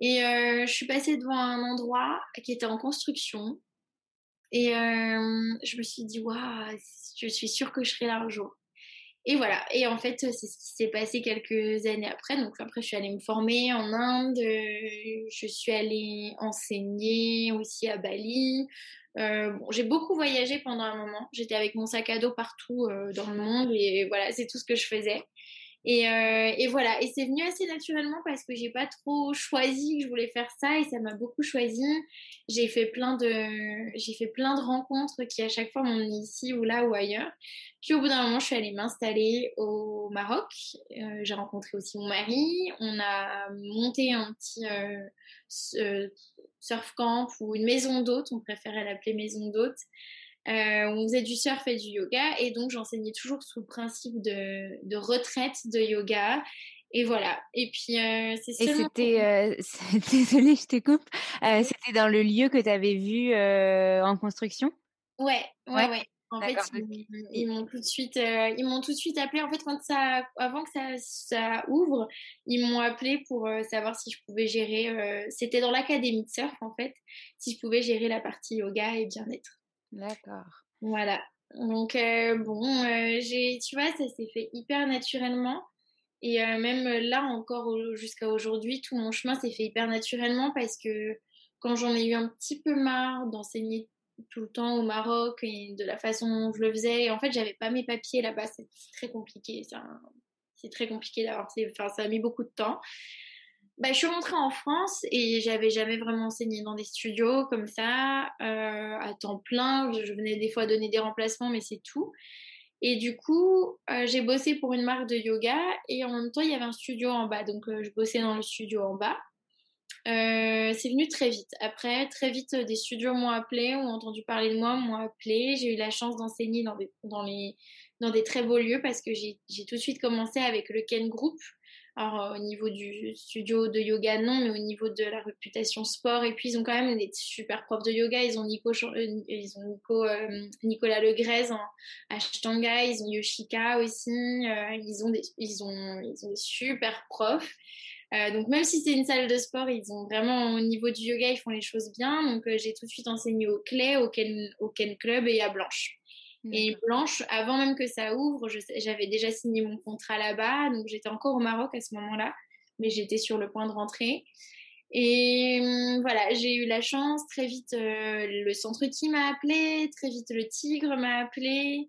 Et euh, je suis passée devant un endroit qui était en construction. Et euh, je me suis dit, waouh, je suis sûre que je serai là un jour. Et voilà. Et en fait, c'est ce qui s'est passé quelques années après. Donc après, je suis allée me former en Inde. Je suis allée enseigner aussi à Bali. bon, j'ai beaucoup voyagé pendant un moment. J'étais avec mon sac à dos partout dans le monde et voilà, c'est tout ce que je faisais. Et, euh, et, voilà, et c'est venu assez naturellement parce que j'ai pas trop choisi que je voulais faire ça et ça m'a beaucoup choisi. J'ai fait plein de, j'ai fait plein de rencontres qui à chaque fois m'ont mis ici ou là ou ailleurs. Puis au bout d'un moment, je suis allée m'installer au Maroc. Euh, j'ai rencontré aussi mon mari. On a monté un petit euh, surf camp ou une maison d'hôte. On préférait l'appeler maison d'hôte. Euh, on faisait du surf et du yoga et donc j'enseignais toujours sous le principe de, retraite de yoga. Et voilà. Et puis, euh, c'est Et c'était, euh, désolée, je te coupe. C'était dans le lieu que tu avais vu en construction? Ouais, ouais, ouais. En fait, ils, m'ont tout de suite, ils m'ont tout de suite appelé. En fait, quand ça, avant que ça, ça ouvre, ils m'ont appelé pour savoir si je pouvais gérer. C'était dans l'académie de surf, en fait, si je pouvais gérer la partie yoga et bien-être. D'accord. Voilà. Donc, euh, bon, euh, j'ai, tu vois, ça s'est fait hyper naturellement. Et euh, même là, encore jusqu'à aujourd'hui, tout mon chemin s'est fait hyper naturellement parce que quand j'en ai eu un petit peu marre d'enseigner tout le temps au Maroc et de la façon dont je le faisais, en fait, j'avais pas mes papiers là-bas, c'est très compliqué. C'est très compliqué d'avoir. Enfin, ça a mis beaucoup de temps. Bah, je suis rentrée en France et j'avais jamais vraiment enseigné dans des studios comme ça, euh, à temps plein. Je venais des fois donner des remplacements, mais c'est tout. Et du coup, euh, j'ai bossé pour une marque de yoga et en même temps, il y avait un studio en bas. Donc, euh, je bossais dans le studio en bas. c'est venu très vite. Après, très vite, des studios m'ont appelé, ont entendu parler de moi, m'ont appelé. J'ai eu la chance d'enseigner dans des, dans, les, dans des très beaux lieux parce que j'ai tout de suite commencé avec le Ken Group. Alors, euh, au niveau du studio de yoga, non, mais au niveau de la réputation sport. Et puis, ils ont quand même des super profs de yoga. Ils ont, euh, euh, Nicolas Legrez en Ashtanga. Ils ont Yoshika aussi. ils, ont des, ils, ont, ils ont des super profs. donc, même si c'est une salle de sport, ils ont vraiment, au niveau du yoga, ils font les choses bien. Donc, j'ai tout de suite enseigné au Clé, au Ken, au Ken Club et à Blanche. Et Blanche, avant même que ça ouvre, j'avais déjà signé mon contrat là-bas, donc j'étais encore au Maroc à ce moment-là, mais j'étais sur le point de rentrer. Et hum, voilà, j'ai eu la chance, très vite euh, le centre qui m'a appelé, très vite le Tigre m'a appelé.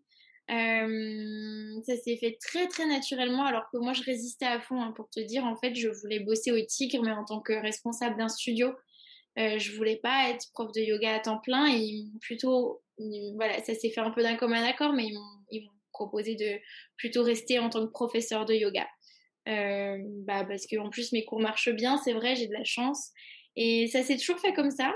Euh, ça s'est fait très très naturellement alors que moi je résistais à fond hein, pour te dire en fait je voulais bosser au Tigre mais en tant que responsable d'un studio euh, je voulais pas être prof de yoga à temps plein et plutôt voilà, ça s'est fait un peu d'un commun accord, mais ils m'ont proposé de plutôt rester en tant que professeur de yoga. Euh, bah parce qu'en plus mes cours marchent bien, c'est vrai, j'ai de la chance. Et ça s'est toujours fait comme ça.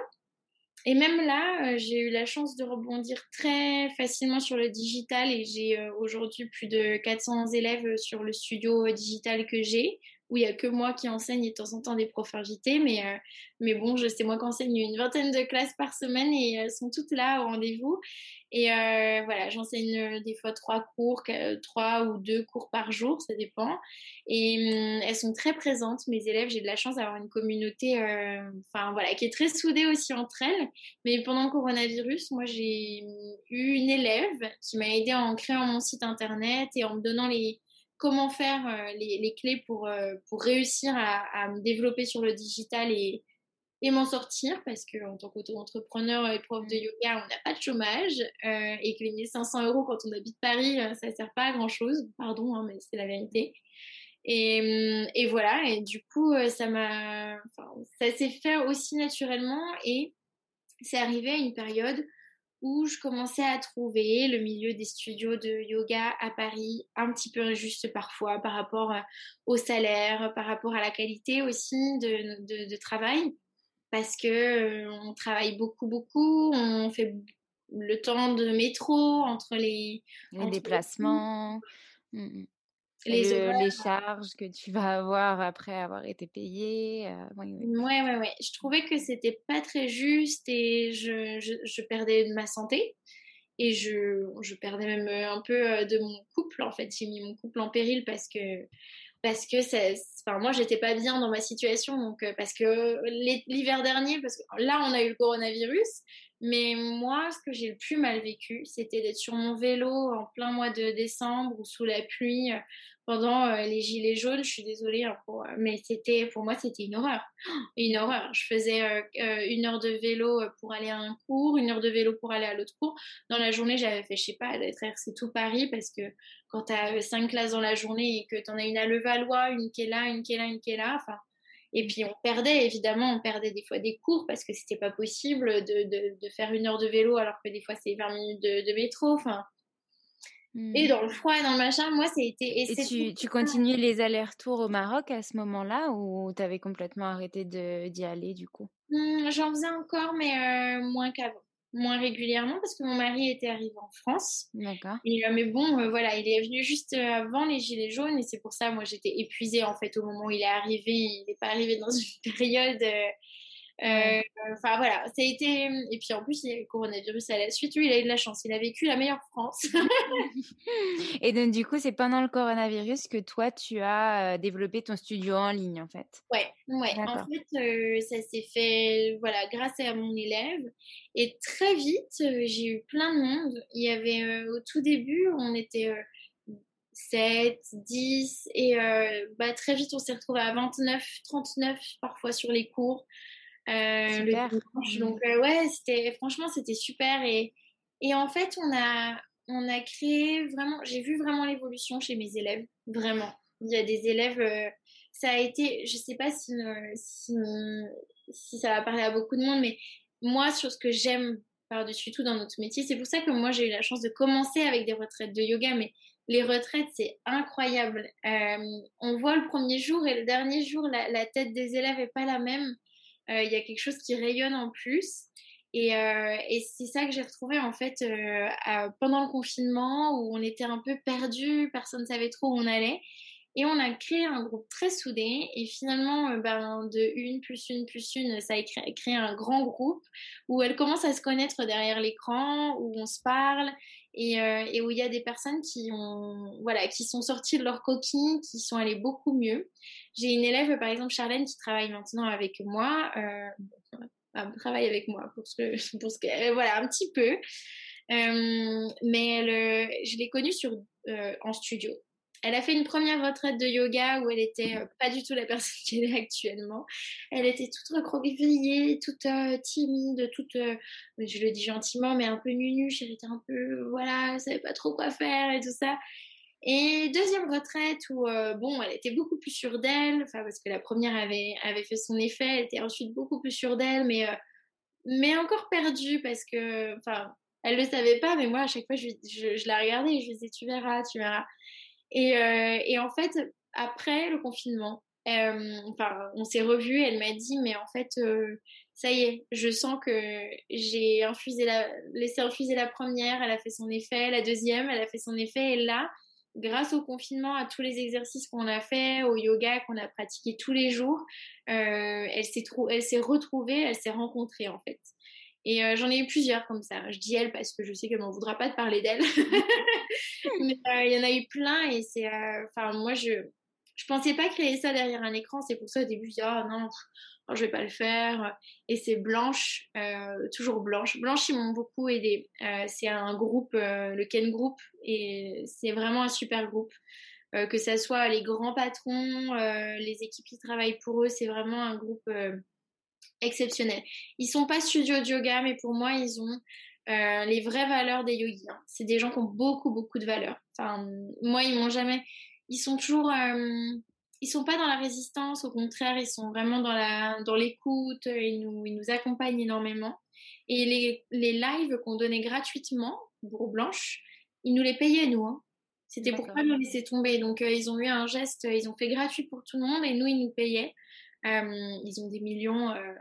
Et même là, euh, j'ai eu la chance de rebondir très facilement sur le digital et j'ai euh, aujourd'hui plus de 400 élèves sur le studio digital que j'ai où il n'y a que moi qui enseigne et de temps en temps des profs invités. Mais, euh, mais bon, sais moi qu'enseigne une vingtaine de classes par semaine et elles sont toutes là au rendez-vous. Et euh, voilà, j'enseigne euh, des fois trois cours, trois ou deux cours par jour, ça dépend. Et hum, elles sont très présentes, mes élèves. J'ai de la chance d'avoir une communauté, enfin voilà, qui est très soudée aussi entre elles. Mais pendant le coronavirus, moi j'ai eu une élève qui m'a aidé en créant mon site internet et en me donnant les comment faire euh, les, clés pour, euh, pour réussir à, me développer sur le digital et, et m'en sortir parce qu'en tant qu'auto-entrepreneur et prof de yoga, on n'a pas de chômage euh, et que les 1500 euros quand on habite Paris, ça ne sert pas à grand chose. Pardon, hein, mais c'est la vérité. Et, et, voilà, et du coup, ça m'a, ça s'est fait aussi naturellement et c'est arrivé à une période où je commençais à trouver le milieu des studios de yoga à Paris un petit peu injuste parfois par rapport au salaire, par rapport à la qualité aussi de, de, de travail, parce que on travaille beaucoup, beaucoup, on fait le temps de métro entre les, les déplacements. Les, mmh, les, charges que tu vas avoir après avoir été payé. Euh, oui, ouais, ouais, ouais. Je trouvais que c'était pas très juste et je, je, je, perdais de ma santé et je, je perdais même un peu euh, de mon couple. En fait, j'ai mis mon couple en péril parce que parce que ça, enfin moi j'étais pas bien dans ma situation donc euh, parce que l'hiver dernier parce que là on a eu le coronavirus mais moi, ce que j'ai le plus mal vécu, c'était d'être sur mon vélo en plein mois de décembre ou sous la pluie euh, pendant euh, les gilets jaunes. Je suis désolée, hein, euh, mais c'était pour moi c'était une horreur, une horreur. Je faisais une heure de vélo pour aller à un cours, une heure de vélo pour aller à l'autre cours. Dans la journée, j'avais fait, je sais pas, traverser tout Paris parce que quand tu as cinq classes dans la journée et que tu en as une à Levallois, une qui est là, une qui est là, une qui est là, enfin et puis on perdait, évidemment, on perdait des fois des cours parce que c'était pas possible de, de, de, faire une heure de vélo alors que des fois c'est 20 minutes de, de métro. Enfin. Et hmm. dans le froid, dans le machin, moi, c'était. Et, et tu, tu continuais les allers-retours au Maroc à ce moment-là ou tu avais complètement arrêté d'y aller du coup? Hmm, J'en faisais encore, mais euh, moins qu'avant moins régulièrement parce que mon mari était arrivé en France. D'accord. mais bon, euh, voilà, il est venu juste euh, avant les Gilets jaunes et c'est pour ça, moi, j'étais épuisée en fait au moment où il est arrivé. Il n'est pas arrivé dans une période euh, euh, enfin voilà, ça a été. Et puis en plus, il y a eu le coronavirus à la suite. Lui, il a eu de la chance. Il a vécu la meilleure France. et donc, du coup, c'est pendant le coronavirus que toi, tu as euh, développé ton studio en ligne, en fait. Ouais, ouais. En fait, euh, ça s'est fait voilà, grâce à mon élève. Et très vite, j'ai eu plein de monde. Il y avait au tout début, on était. 7, 10 et bah, très vite on s'est retrouvé à 29, 39 parfois sur les cours. Euh, le Donc euh, ouais, c'était franchement c'était super et et en fait on a on a créé vraiment, j'ai vu vraiment l'évolution chez mes élèves, vraiment. Il y a des élèves, euh, ça a été, je sais pas si, si, si ça va parler à beaucoup de monde, mais moi sur ce que j'aime par-dessus tout dans notre métier, c'est pour ça que moi j'ai eu la chance de commencer avec des retraites de yoga, mais les retraites, c'est incroyable. on voit le premier jour et le dernier jour, la, la tête des élèves est pas la même. Euh, il y a quelque chose qui rayonne en plus. Et, euh, c'est ça que j'ai retrouvé en fait euh, pendant le confinement où on était un peu perdu, personne ne savait trop où on allait. Et on a créé un groupe très soudé. Et finalement, ben, de une plus une plus une, ça a créé, un grand groupe où elles commencent à se connaître derrière l'écran, où on se parle et, et, où il y a des personnes qui, ont, voilà, qui sont sorties de leur coquille, qui sont allées beaucoup mieux. J'ai une élève, par exemple, Charlène, qui travaille maintenant avec moi, euh, travaille avec moi pour ce pour ce que, euh, voilà, un petit peu. Euh, mais je l'ai connue sur, euh, en studio. Elle a fait une première retraite de yoga où elle était pas du tout la personne qu'elle est actuellement. Elle était toute recroquevillée, toute timide, toute, je le dis gentiment, mais un peu nunuche. Elle était un peu, voilà, elle savait pas trop quoi faire et tout ça. Et deuxième retraite où, euh, bon, elle était beaucoup plus sûre d'elle, parce que la première avait, avait fait son effet, elle était ensuite beaucoup plus sûre d'elle, mais, euh, mais encore perdue parce que, enfin, elle le savait pas, mais moi, à chaque fois, je, je, la regardais et je disais, tu verras, tu verras. Et, euh, et en fait, après le confinement, enfin, on s'est revus, elle m'a dit, mais en fait, ça y est, je sens que j'ai infusé la, laissé infuser la première, elle a fait son effet, la deuxième, elle a fait son effet, et là, grâce au confinement, à tous les exercices qu'on a fait, au yoga qu'on a pratiqué tous les jours, euh, elle s'est retrouvée, elle s'est rencontrée en fait. Et euh, j'en ai eu plusieurs comme ça. Je dis elle parce que je sais qu'elle m'en voudra pas de parler d'elle. Mais euh, il y en a eu plein et c'est, enfin moi je, je pensais pas créer ça derrière un écran. C'est pour ça au début je dis oh non, je je vais pas le faire. Et c'est Blanche, euh, toujours Blanche. Blanche, ils m'ont beaucoup aidé. Euh, c'est un groupe, euh, le Ken Group, et c'est vraiment un super groupe. que ce soit les grands patrons, les équipes qui travaillent pour eux, c'est vraiment un groupe exceptionnel. Ils sont pas studio de yoga, mais pour moi, ils ont les vraies valeurs des yogis. Hein. C'est des gens qui ont beaucoup, beaucoup de valeurs. Enfin, moi, ils m'ont jamais. Ils sont toujours ils sont pas dans la résistance, au contraire, ils sont vraiment dans la dans l'écoute, ils nous ils nous accompagnent énormément. Et les les lives qu'on donnait gratuitement, Bourre Blanche, ils nous les payaient nous. Hein. C'était pour pas nous laisser tomber. Donc euh, ils ont eu un geste, ils ont fait gratuit pour tout le monde et nous ils nous payaient. Euh, ils ont des millions, euh,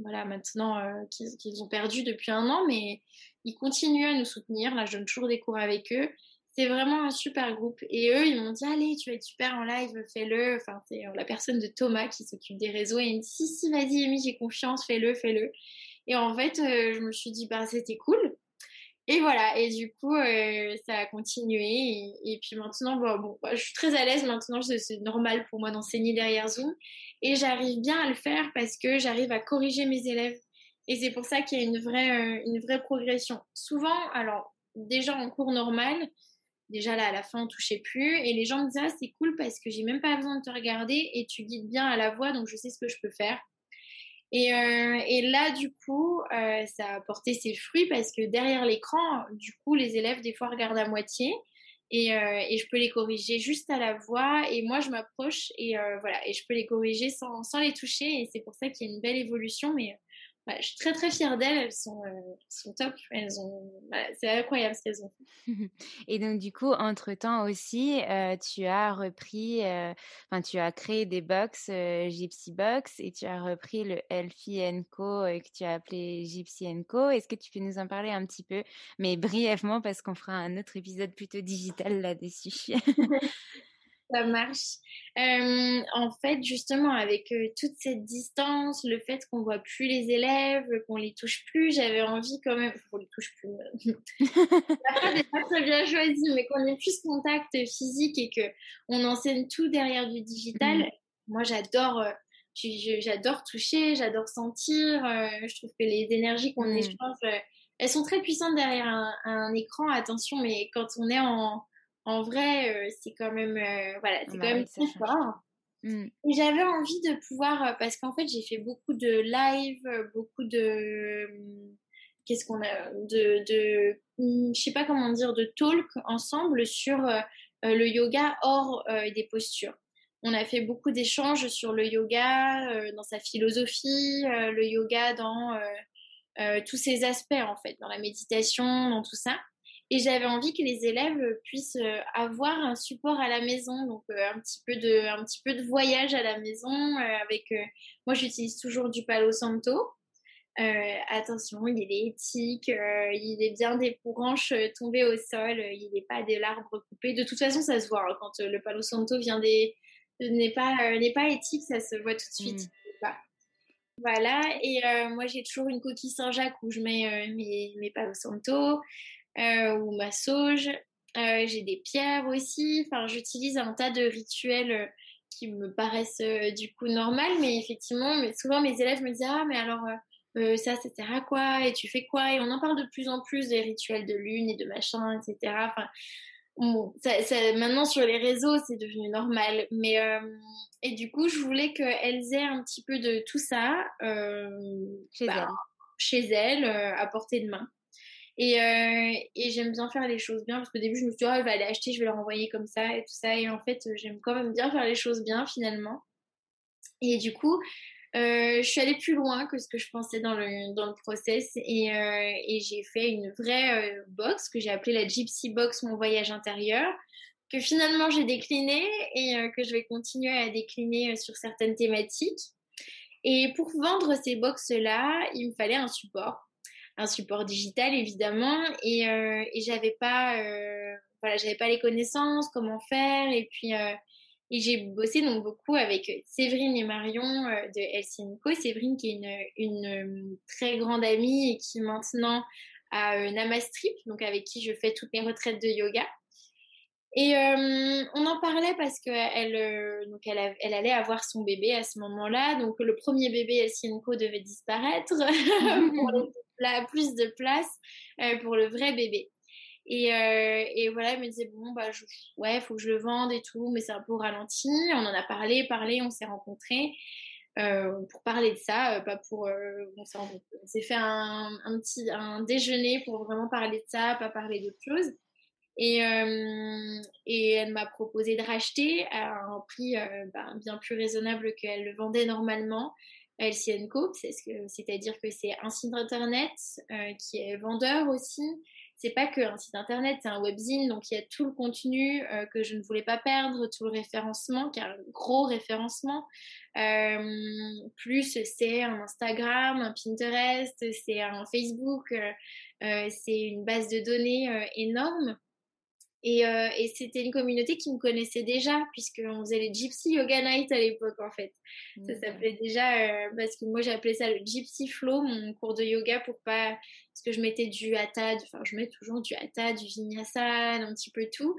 voilà maintenant qu'ils ont perdu depuis un an, mais ils continuent à nous soutenir. Là, je donne toujours des cours avec eux. C'est vraiment un super groupe. Et eux, ils m'ont dit allez, tu vas être super en live, fais-le. Enfin, c'est la personne de Thomas qui s'occupe des réseaux et il me dit si si, vas-y, Amy, j'ai confiance, fais-le, fais-le. Et en fait, je me suis dit bah c'était cool. Et voilà, et du coup, euh, ça a continué. Et, puis maintenant, bon, je suis très à l'aise maintenant, c'est normal pour moi d'enseigner derrière Zoom. Et j'arrive bien à le faire parce que j'arrive à corriger mes élèves. Et c'est pour ça qu'il y a une vraie, euh, une vraie progression. Souvent, alors, déjà en cours normal, déjà là, à la fin, on touchait plus. Et les gens me disaient, ah, c'est cool parce que j'ai même pas besoin de te regarder et tu guides bien à la voix, donc je sais ce que je peux faire. Et, euh, là, du coup, euh, ça a porté ses fruits parce que derrière l'écran, du coup, les élèves, des fois, regardent à moitié. Et, euh, et je peux les corriger juste à la voix. Et moi, je m'approche et voilà, et je peux les corriger sans, sans les toucher. Et c'est pour ça qu'il y a une belle évolution. Mais je suis très très fière d'elles, elles sont, euh, sont top, elles ont, c'est incroyable ce qu'elles ont Et donc du coup, entre temps aussi, euh, tu as repris, euh, enfin tu as créé des box Gypsy Box et tu as repris le Elfie Co que tu as appelé Gypsy Co. Est-ce que tu peux nous en parler un petit peu, mais brièvement parce qu'on fera un autre épisode plutôt digital là-dessus? ça marche. Euh, en fait, justement, avec euh, toute cette distance, le fait qu'on voit plus les élèves, qu'on les touche plus, j'avais envie quand même, qu'on les touche plus. La phrase n'est pas très bien choisie, mais qu'on ait plus contact physique et que on enseigne tout derrière du digital. Mm. Moi, j'adore. Euh, j'adore toucher, j'adore sentir. je trouve que les énergies qu'on mm. échange, elles sont très puissantes derrière un, un écran. Attention, mais quand on est en, en vrai, euh, c'est quand même, euh, voilà, c'est bah quand même très fort. Mmh. J'avais envie de pouvoir, euh, parce qu'en fait, j'ai fait beaucoup de live, beaucoup de, qu'est-ce qu'on a, de, de, mmh, je sais pas comment dire, de talk ensemble sur le yoga hors des postures. On a fait beaucoup d'échanges sur le yoga, dans sa philosophie, le yoga dans tous ses aspects en fait, dans la méditation, dans tout ça. Et j'avais envie que les élèves puissent euh, avoir un support à la maison, donc euh, un petit peu de, un petit peu de voyage à la maison. Euh, avec, moi, j'utilise toujours du Palo Santo. attention, il est éthique, il est bien des branches tombées au sol, il n'est pas de l'arbre coupé. De toute façon, ça se voit hein, quand le Palo Santo vient des n'est pas n'est pas éthique, ça se voit tout de suite. Mmh. Voilà, et moi j'ai toujours une coquille Saint-Jacques où je mets mes, mes Palo Santo. Euh, ou ma sauge. Euh, j'ai des pierres aussi. Enfin, j'utilise un tas de rituels euh, qui me paraissent du coup normal, mais effectivement, mais souvent mes élèves me disent ah mais alors ça, ça sert à quoi? Et tu fais quoi et on en parle de plus en plus des rituels de lune et de machin, etc. Enfin, bon, ça, ça, maintenant sur les réseaux c'est devenu normal, mais et du coup je voulais qu'elles aient un petit peu de tout ça chez bah, elles, chez elles, à portée de main. Et, euh, et j'aime bien faire les choses bien parce qu'au début, je me suis dit, oh, elle va aller acheter, je vais leur envoyer comme ça et tout ça. Et en fait, j'aime quand même bien faire les choses bien finalement. Et du coup, euh, je suis allée plus loin que ce que je pensais dans le, dans le process et, euh, j'ai fait une vraie euh, box que j'ai appelée la Gypsy Box, mon voyage intérieur, que finalement j'ai décliné et euh, que je vais continuer à décliner sur certaines thématiques. Et pour vendre ces box-là, il me fallait un support un support digital évidemment. Et, euh, et j'avais pas euh, voilà j'avais pas les connaissances comment faire. Et puis euh, et j'ai bossé donc beaucoup avec Séverine et Marion de Helsinko Séverine qui est une, une très grande amie et qui maintenant a Namastrip donc avec qui je fais toutes mes retraites de yoga. Et euh, on en parlait parce qu'elle euh, elle, elle, allait avoir son bébé à ce moment-là. Donc le premier bébé Elsienko devait disparaître. Pour plus de place euh, pour le vrai bébé. Et, et, voilà, elle me disait bon bah je, ouais faut que je le vende et tout, mais c'est un peu ralenti. On en a parlé, parlé, on s'est rencontrés pour parler de ça, pas pour on s'est fait un, petit un déjeuner pour vraiment parler de ça, pas parler d'autre chose. Et, et elle m'a proposé de racheter à un prix ben, bien plus raisonnable qu'elle le vendait normalement. LCNCO, c'est-à-dire que c'est un site internet qui est vendeur aussi, c'est pas qu'un site internet, c'est un webzine, donc il y a tout le contenu euh, que je ne voulais pas perdre, tout le référencement, qui un gros référencement. Euh, plus c'est un Instagram, un Pinterest, c'est un Facebook, euh, c'est une base de données énorme. Et, euh, et c'était une communauté qui me connaissait déjà, puisqu'on faisait les Gypsy Yoga Night à l'époque, en fait. Ça s'appelait déjà, euh, parce que moi j'appelais ça le Gypsy Flow, mon cours de yoga, pour pas. Parce que je mettais du hatha, enfin je mets toujours du hatha, du vinyasa, un petit peu tout.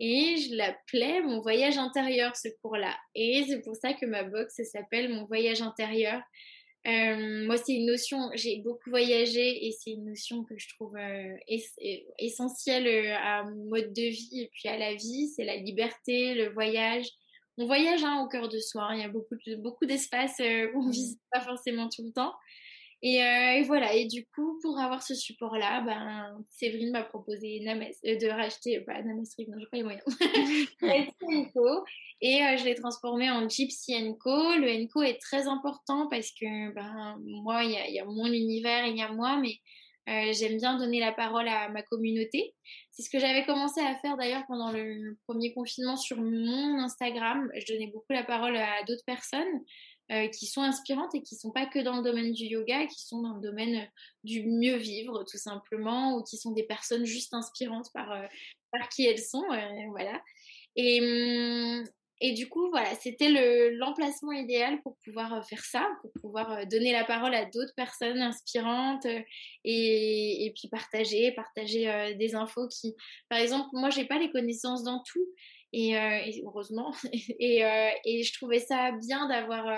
Et je l'appelais mon voyage intérieur, ce cours-là. Et c'est pour ça que ma box s'appelle mon voyage intérieur. Euh, moi, c'est une notion, j'ai beaucoup voyagé et c'est une notion que je trouve euh, essentielle euh, à mon mode de vie et puis à la vie. C'est la liberté, le voyage. On voyage hein, au cœur de soi. Hein. Il y a beaucoup, beaucoup d'espaces qu'on ne mmh. visite pas forcément tout le temps. Et, et, voilà, et du coup, pour avoir ce support-là, ben, Séverine m'a proposé de racheter, pas Namestrik, non, j'ai pas les moyens, Et euh, je l'ai transformé en Gypsy Co. Le Co est très important parce que ben, moi, il y, a mon univers, il y a moi, mais euh, j'aime bien donner la parole à ma communauté. C'est ce que j'avais commencé à faire d'ailleurs pendant le premier confinement sur mon Instagram. Je donnais beaucoup la parole à d'autres personnes euh, qui sont inspirantes et qui sont pas que dans le domaine du yoga, qui sont dans le domaine du mieux vivre tout simplement, ou qui sont des personnes juste inspirantes par, par qui elles sont. voilà. Et, hum, et du coup, voilà, c'était l'emplacement idéal pour pouvoir euh, faire ça, pour pouvoir euh, donner la parole à d'autres personnes inspirantes euh, et, et, puis partager, partager des infos qui, par exemple, moi, j'ai pas les connaissances dans tout. Et, heureusement, et, et, je trouvais ça bien d'avoir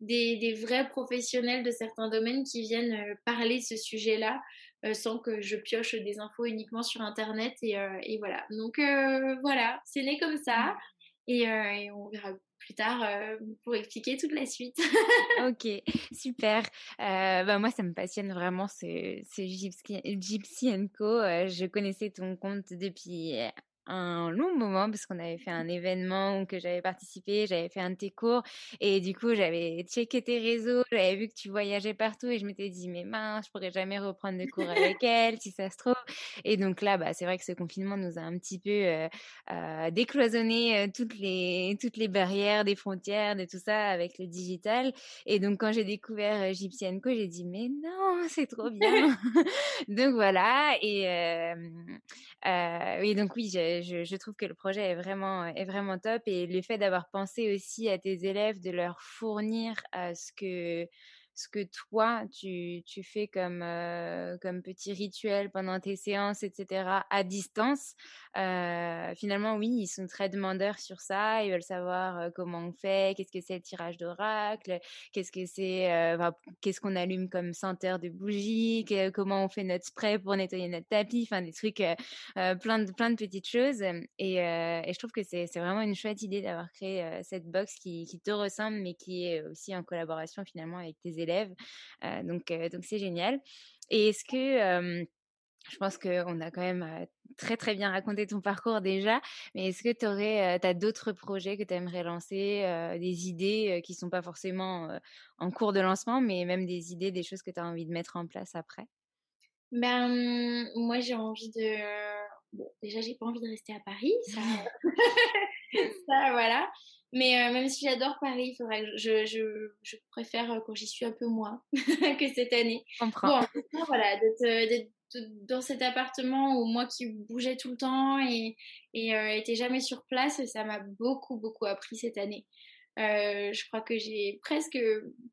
des, des, vrais professionnels de certains domaines qui viennent parler de ce sujet-là sans que je pioche des infos uniquement sur Internet. Et, et voilà. Donc voilà, c'est né comme ça. Euh, et, on verra plus tard euh, pour expliquer toute la suite. ok, super. Euh, bah moi, ça me passionne vraiment ce, ce Gypsy, Gypsy Co. je connaissais ton compte depuis un long moment parce qu'on avait fait un événement où que j'avais participé, j'avais fait un de tes cours et du coup j'avais checké tes réseaux, j'avais vu que tu voyageais partout et je m'étais dit mais mince, je pourrais jamais reprendre de cours avec elle si ça se trouve. Et donc là, bah, c'est vrai que ce confinement nous a un petit peu euh, euh, décloisonné euh, toutes les toutes les barrières des frontières, de tout ça avec le digital. Et donc quand j'ai découvert euh, Co, j'ai dit mais non, c'est trop bien. donc voilà et oui donc oui j'ai je, trouve que le projet est vraiment, est vraiment top. Et le fait d'avoir pensé aussi à tes élèves, de leur fournir ce que ce que toi, tu, tu fais comme, euh, comme petit rituel pendant tes séances, etc., à distance, euh, finalement, oui, ils sont très demandeurs sur ça. Ils veulent savoir euh, comment on fait, qu'est-ce que c'est le tirage d'oracle, qu'est-ce que c'est, qu'est-ce qu'on allume comme senteur de bougie, comment on fait notre spray pour nettoyer notre tapis, enfin des trucs, plein, de, plein de petites choses. Et, et je trouve que c'est vraiment une chouette idée d'avoir créé cette box qui, qui te ressemble, mais qui est aussi en collaboration finalement avec tes élèves donc, donc c'est génial. Et est-ce que je pense qu'on a quand même très très bien raconté ton parcours déjà, mais est-ce que tu aurais, as d'autres projets que tu aimerais lancer, des idées qui sont pas forcément en cours de lancement, mais même des idées, des choses que tu as envie de mettre en place après? Ben moi j'ai envie de, bon déjà j'ai pas envie de rester à Paris, ça, ça voilà. Mais euh, même si j'adore Paris, il faudrait que je, je, je préfère euh, quand j'y suis un peu moins que cette année. Comprends. Bon, voilà, d'être dans cet appartement où moi qui bougeais tout le temps et, et euh, était jamais sur place, ça m'a beaucoup, beaucoup appris cette année. Euh, je crois que j'ai presque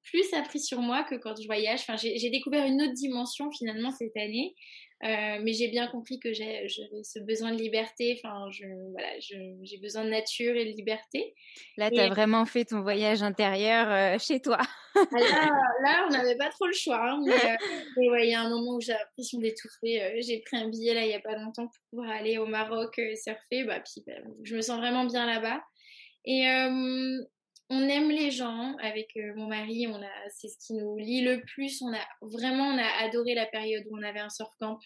plus appris sur moi que quand je voyage. Enfin, j'ai découvert une autre dimension finalement cette année euh, mais j'ai bien compris que j'avais ce besoin de liberté. Enfin, je, voilà, j'ai besoin de nature et de liberté. Là, tu as vraiment fait ton voyage intérieur euh, chez toi. Ah, là, là, on n'avait pas trop le choix. Hein, mais euh, ouais, il y a un moment où j'ai l'impression d'étouffer. j'ai pris un billet là il n'y a pas longtemps pour pouvoir aller au Maroc surfer. Bah, puis, bah, je me sens vraiment bien là-bas. Et on aime les gens avec euh, mon mari, on a c'est ce qui nous lie le plus. On a vraiment on a adoré la période où on avait un surf camp.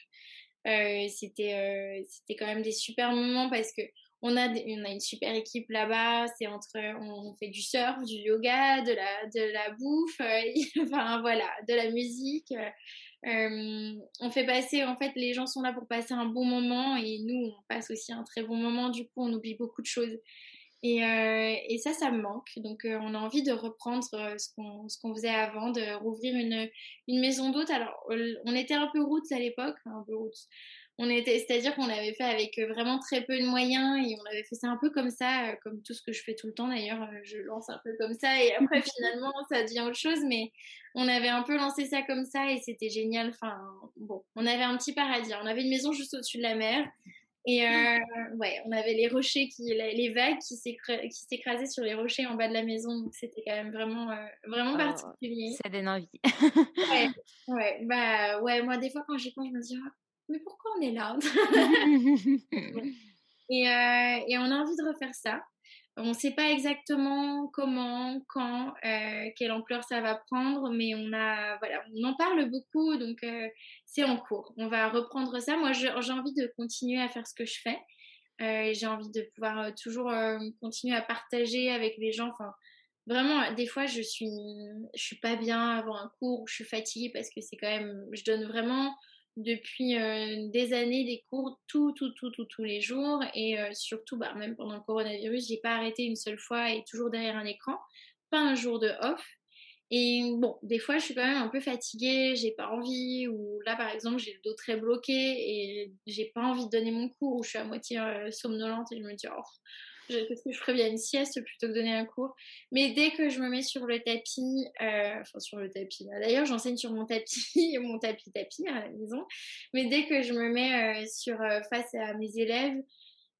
c'était c'était quand même des super moments parce que on a, on a une super équipe là-bas. C'est entre, on fait du surf, du yoga, de la, de la bouffe, enfin voilà, de la musique. Euh, on fait passer, en fait, les gens sont là pour passer un bon moment et nous, on passe aussi un très bon moment. Du coup, on oublie beaucoup de choses. Et, euh, et ça, ça me manque. Donc, euh, on a envie de reprendre ce qu'on ce qu'on faisait avant, de rouvrir une, une maison d'hôtes. Alors, on était un peu roots à l'époque, un peu roots on était, c'est-à-dire qu'on l'avait fait avec euh, vraiment très peu de moyens et on avait fait ça un peu comme ça, euh, comme tout ce que je fais tout le temps d'ailleurs, euh, je lance un peu comme ça et après finalement ça devient autre chose, mais on avait un peu lancé ça comme ça et c'était génial. Enfin bon, on avait un petit paradis, on avait une maison juste au-dessus de la mer et ouais, on avait les rochers qui, les vagues qui s'écrasaient sur les rochers en bas de la maison, donc c'était quand même vraiment vraiment oh, particulier. Ça donne envie. ouais, ouais, bah ouais, moi des fois quand j'y pense, je me dis oh, mais pourquoi on est là? Et, euh, et, on a envie de refaire ça. On ne sait pas exactement comment, quand, euh, quelle ampleur ça va prendre, mais on a, voilà, on en parle beaucoup, donc euh, c'est en cours. On va reprendre ça. Moi, j'ai envie de continuer à faire ce que je fais. j'ai envie de pouvoir toujours continuer à partager avec les gens. Enfin, vraiment, des fois, je suis, je suis pas bien avant un cours, je suis fatiguée parce que c'est quand même, je donne vraiment depuis euh, des années des cours tout, tout, tout, tout, tous les jours. Et euh, surtout, bah, même pendant le coronavirus, j'ai pas arrêté une seule fois et toujours derrière un écran. Pas un jour de off. Et bon, des fois, je suis quand même un peu fatiguée, j'ai pas envie, ou là, par exemple, j'ai le dos très bloqué et j'ai pas envie de donner mon cours, ou je suis à moitié euh, somnolente et je me dis, oh, qu'est-ce que je ferais une sieste plutôt que donner un cours. Mais dès que je me mets sur le tapis, euh, enfin sur le tapis, d'ailleurs j'enseigne sur mon tapis, mon tapis tapis à la maison, mais dès que je me mets euh, sur euh, face à mes élèves,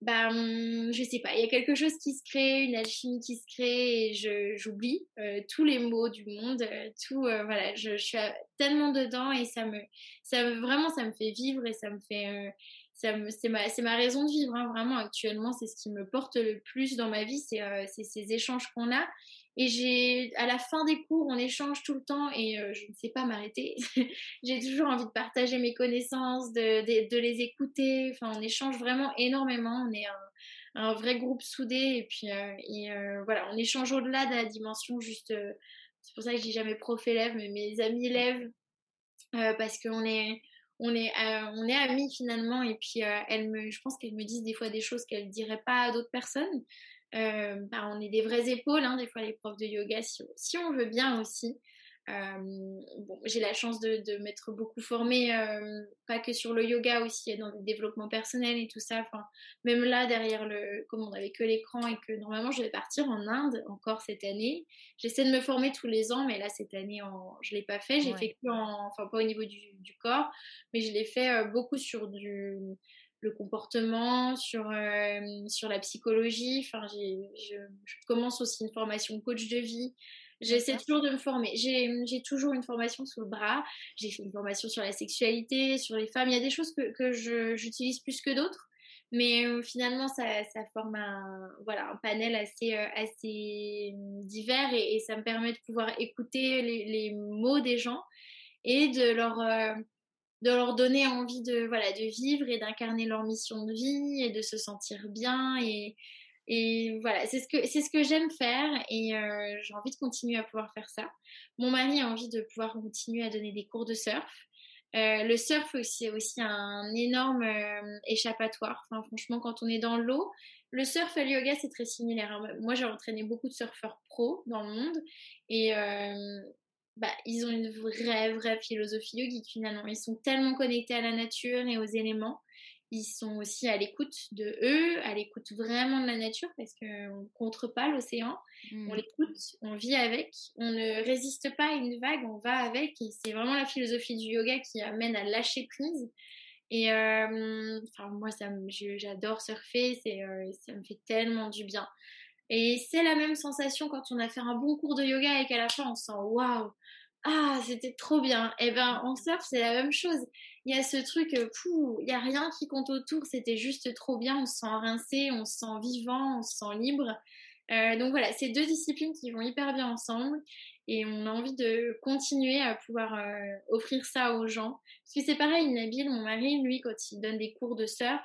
bah, hum, je sais pas, il y a quelque chose qui se crée, une alchimie qui se crée et j'oublie tous les mots du monde, tout, voilà, je, je, suis tellement dedans et ça me, ça vraiment, ça me fait vivre et ça me fait, c'est ma, ma, raison de vivre, hein, vraiment actuellement, c'est ce qui me porte le plus dans ma vie, c'est euh, ces échanges qu'on a. Et j'ai, à la fin des cours, on échange tout le temps et euh, je ne sais pas m'arrêter. j'ai toujours envie de partager mes connaissances, de, de, les écouter. Enfin, on échange vraiment énormément. On est un, vrai groupe soudé et puis euh, voilà, on échange au-delà de la dimension juste. c'est pour ça que je dis jamais prof élève, mais mes amis élèves, parce qu'on est on est, euh, on est amis finalement. Et puis, euh, elle me, je pense qu'elles me disent des fois des choses qu'elles ne diraient pas à d'autres personnes. Euh, bah, on est des vraies épaules, hein, des fois les profs de yoga, si on veut bien aussi. Euh, bon, j'ai la chance de, de m'être beaucoup formée, euh, pas que sur le yoga aussi, dans le développement personnel et tout ça. Enfin, même là, derrière le, comme on avait que l'écran et que normalement je vais partir en Inde encore cette année. J'essaie de me former tous les ans, mais là cette année, en, je l'ai pas fait. J'ai fait que en, enfin pas au niveau du, du corps, mais je l'ai fait euh, beaucoup sur du le comportement, sur, euh, sur la psychologie. Enfin, je, je, commence aussi une formation coach de vie. J'essaie toujours de me former. J'ai toujours une formation sous le bras. J'ai fait une formation sur la sexualité, sur les femmes. Il y a des choses que, que j'utilise plus que d'autres. Mais euh, finalement, ça, ça, forme un, voilà, un panel assez, euh, assez divers et, ça me permet de pouvoir écouter les, les mots des gens et de leur, euh, de leur donner envie de, voilà, de vivre et d'incarner leur mission de vie et de se sentir bien et, et voilà, c'est ce que c'est ce que j'aime faire et euh, j'ai envie de continuer à pouvoir faire ça. Mon mari a envie de pouvoir continuer à donner des cours de surf. Euh, le surf c'est aussi un énorme euh, échappatoire. Franchement, quand on est dans l'eau, le surf et le yoga c'est très similaire. Hein. Moi, j'ai entraîné beaucoup de surfeurs pros dans le monde et bah, ils ont une vraie vraie philosophie yogique finalement. Ils sont tellement connectés à la nature et aux éléments ils sont aussi à l'écoute de eux, à l'écoute vraiment de la nature parce qu'on ne contre pas l'océan. On mmh. l'écoute, on vit avec, on ne résiste pas à une vague, on va avec. Et c'est vraiment la philosophie du yoga qui amène à lâcher prise. Et euh, enfin, moi, j'adore surfer, c'est, euh, ça me fait tellement du bien. Et c'est la même sensation quand on a fait un bon cours de yoga et qu'à la fin on se sent waouh, ah, c'était trop bien. Eh ben, en surf, c'est la même chose il y a ce truc, euh, il n'y a rien qui compte autour, c'était juste trop bien, on se sent rincé, on se sent vivant, on se sent libre. donc voilà, c'est deux disciplines qui vont hyper bien ensemble et on a envie de continuer à pouvoir offrir ça aux gens. Parce que c'est pareil, Nabil, mon mari, lui, quand il donne des cours de surf,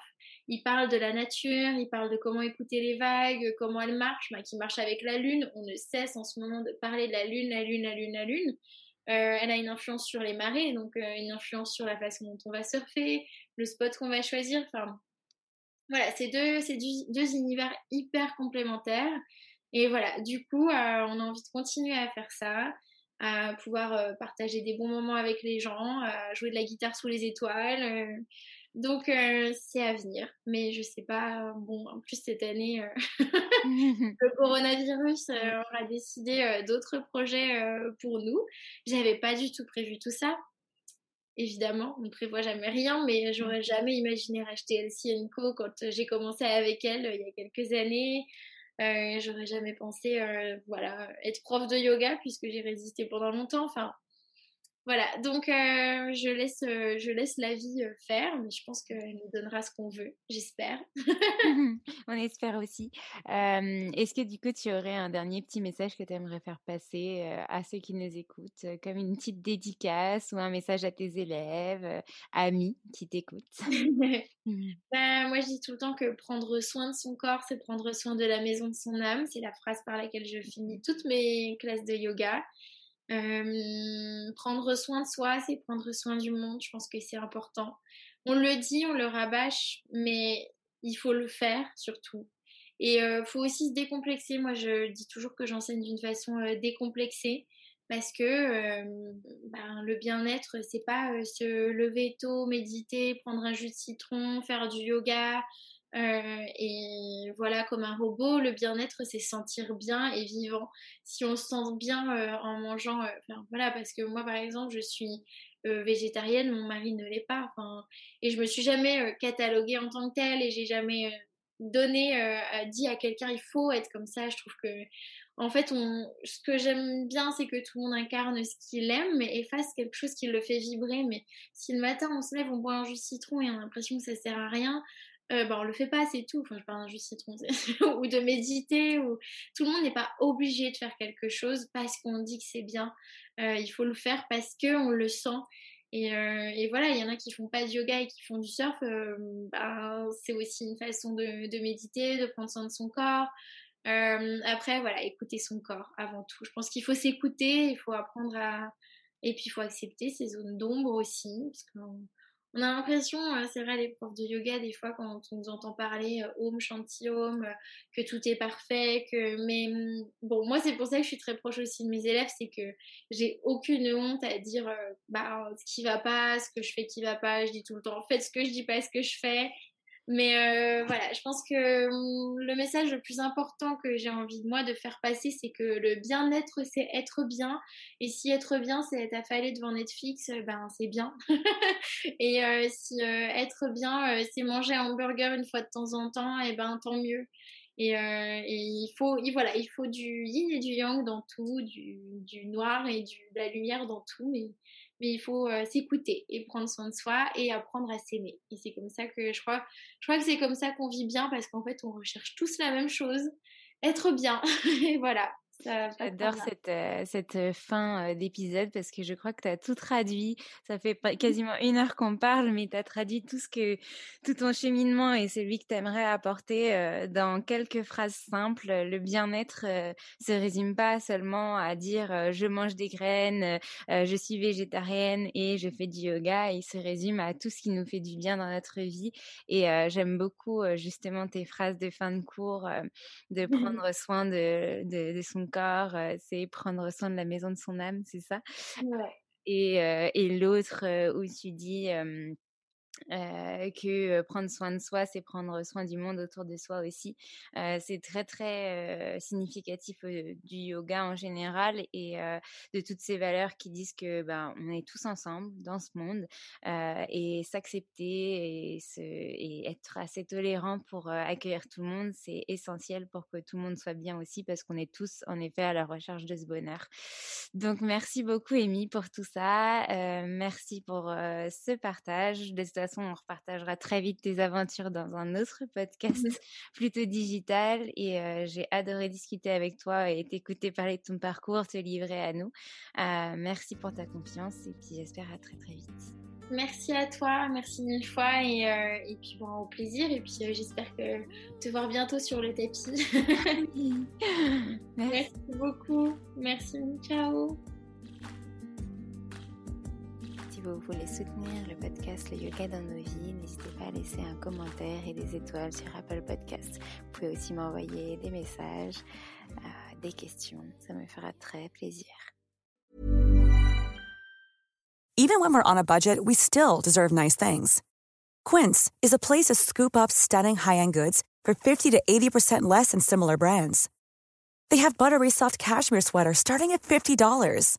il parle de la nature, il parle de comment écouter les vagues, comment elles marchent, bah, qui marche avec la lune. On ne cesse en ce moment de parler de la lune, la lune, la lune, la lune. Euh, elle a une influence sur les marées, donc euh, une influence sur la façon dont on va surfer, le spot qu'on va choisir. Enfin, voilà, c'est deux, deux univers hyper complémentaires. Et voilà, du coup, euh, on a envie de continuer à faire ça, à pouvoir partager des bons moments avec les gens, à jouer de la guitare sous les étoiles, donc, euh, c'est à venir. Mais je sais pas. Bon, en plus, cette année, euh, le coronavirus euh, aura décidé d'autres projets pour nous. J'avais pas du tout prévu tout ça. Évidemment, on ne prévoit jamais rien, mais j'aurais jamais imaginé racheter Elsie Co quand j'ai commencé avec elle il y a quelques années. j'aurais jamais pensé, voilà, être prof de yoga puisque j'ai résisté pendant longtemps. Enfin, voilà, donc euh, je, laisse, euh, je laisse la vie euh, faire, mais je pense qu'elle nous donnera ce qu'on veut, j'espère. On espère aussi. Est-ce que du coup, tu aurais un dernier petit message que tu aimerais faire passer à ceux qui nous écoutent, comme une petite dédicace ou un message à tes élèves, amis qui t'écoutent? Ben, Moi, je dis tout le temps que prendre soin de son corps, c'est prendre soin de la maison de son âme. C'est la phrase par laquelle je finis toutes mes classes de yoga. Euh, prendre soin de soi, c'est prendre soin du monde. Je pense que c'est important. On le dit, on le rabâche, mais il faut le faire surtout. Et euh, faut aussi se décomplexer. Moi, je dis toujours que j'enseigne d'une façon euh, décomplexée parce que ben, le bien-être, c'est pas se lever tôt, méditer, prendre un jus de citron, faire du yoga, euh, et voilà, comme un robot, le bien-être, c'est sentir bien et vivant. Si on se sent bien euh, en mangeant, euh, voilà, parce que moi, par exemple, je suis végétarienne, mon mari ne l'est pas, et je me suis jamais cataloguée en tant que telle, et j'ai jamais donné, dit à quelqu'un, il faut être comme ça. Je trouve que, en fait, ce que j'aime bien, c'est que tout le monde incarne ce qu'il aime et fasse quelque chose qui le fait vibrer. Mais si le matin on se lève, on boit un jus de citron et on a l'impression que ça sert à rien, euh, bah, on le fait pas, c'est tout. Enfin, je parle d'un jus citron, ou de méditer, ou tout le monde n'est pas obligé de faire quelque chose parce qu'on dit que c'est bien. Euh, il faut le faire parce que on le sent. Et, euh, et voilà, il y en a qui font pas de yoga et qui font du surf. Euh, bah, c'est aussi une façon de, de, méditer, de prendre soin de son corps. Après, voilà, écouter son corps avant tout. Je pense qu'il faut s'écouter, il faut apprendre à, et puis il faut accepter ses zones d'ombre aussi, on a l'impression, euh, c'est vrai, les profs de yoga, des fois, quand on nous entend parler euh, Om Shanti Om, euh, que tout est parfait, que. Mais mm, bon, moi, c'est pour ça que je suis très proche aussi de mes élèves, c'est que j'ai aucune honte à dire bah, ce qui va pas, ce que je fais qui va pas. Je dis tout le temps, faites ce que je dis pas, ce que je fais. Mais euh, voilà, je pense que hum, le message le plus important que j'ai envie de moi de faire passer, c'est que le bien-être, c'est être bien. Et si être bien, c'est être affalé devant Netflix, euh, ben c'est bien. et euh, si être bien, c'est manger un hamburger une fois de temps en temps, et ben tant mieux. Et, il faut, voilà, il faut du yin et du yang dans tout, du, noir et de la lumière dans tout. Mais il faut euh, s'écouter et prendre soin de soi et apprendre à s'aimer. Et c'est comme ça que je crois, je crois que c'est comme ça qu'on vit bien parce qu'en fait, on recherche tous la même chose, être bien. et voilà. J'adore cette, euh, cette fin euh, d'épisode parce que je crois que tu as tout traduit. Ça fait mmh quasiment une heure qu'on parle, mais tu as traduit tout ce que tout ton cheminement et celui que tu aimerais apporter dans quelques phrases simples. Le bien-être se résume pas seulement à dire je mange des graines, je suis végétarienne et je fais du yoga. Il se résume à tout ce qui nous fait du bien dans notre vie. Et j'aime beaucoup justement tes phrases de fin de cours, de prendre soin de, de, de son corps, c'est prendre soin de la maison de son âme, c'est ça? Et, et l'autre où tu dis que prendre soin de soi, c'est prendre soin du monde autour de soi aussi. C'est très très significatif du yoga en général et de toutes ces valeurs qui disent que ben on est tous ensemble dans ce monde et s'accepter et, être assez tolérant pour accueillir tout le monde, c'est essentiel pour que tout le monde soit bien aussi parce qu'on est tous en effet à la recherche de ce bonheur. Donc merci beaucoup Amy pour tout ça, merci pour ce partage de façon, on repartagera très vite tes aventures dans un autre podcast Mmh. plutôt digital. Et euh, j'ai adoré discuter avec toi et t'écouter parler de ton parcours, te livrer à nous. Euh, merci pour ta confiance et puis j'espère à très très vite. Merci à toi, merci mille fois et, euh, et puis bon, au plaisir et puis euh, j'espère que te voir bientôt sur le tapis. Merci. merci beaucoup, merci, ciao. Vous voulez soutenir le podcast Le Yoga dans nos vies, n'hésitez pas à laisser un commentaire et des étoiles sur Apple Podcast. Vous pouvez aussi m'envoyer des messages, euh, des questions. Ça me fera très plaisir. Even when we're on a budget, we still deserve nice things. Quince is a place to scoop up stunning high-end goods for 50 to 80% less than similar brands. They have buttery soft cashmere sweaters starting at $50,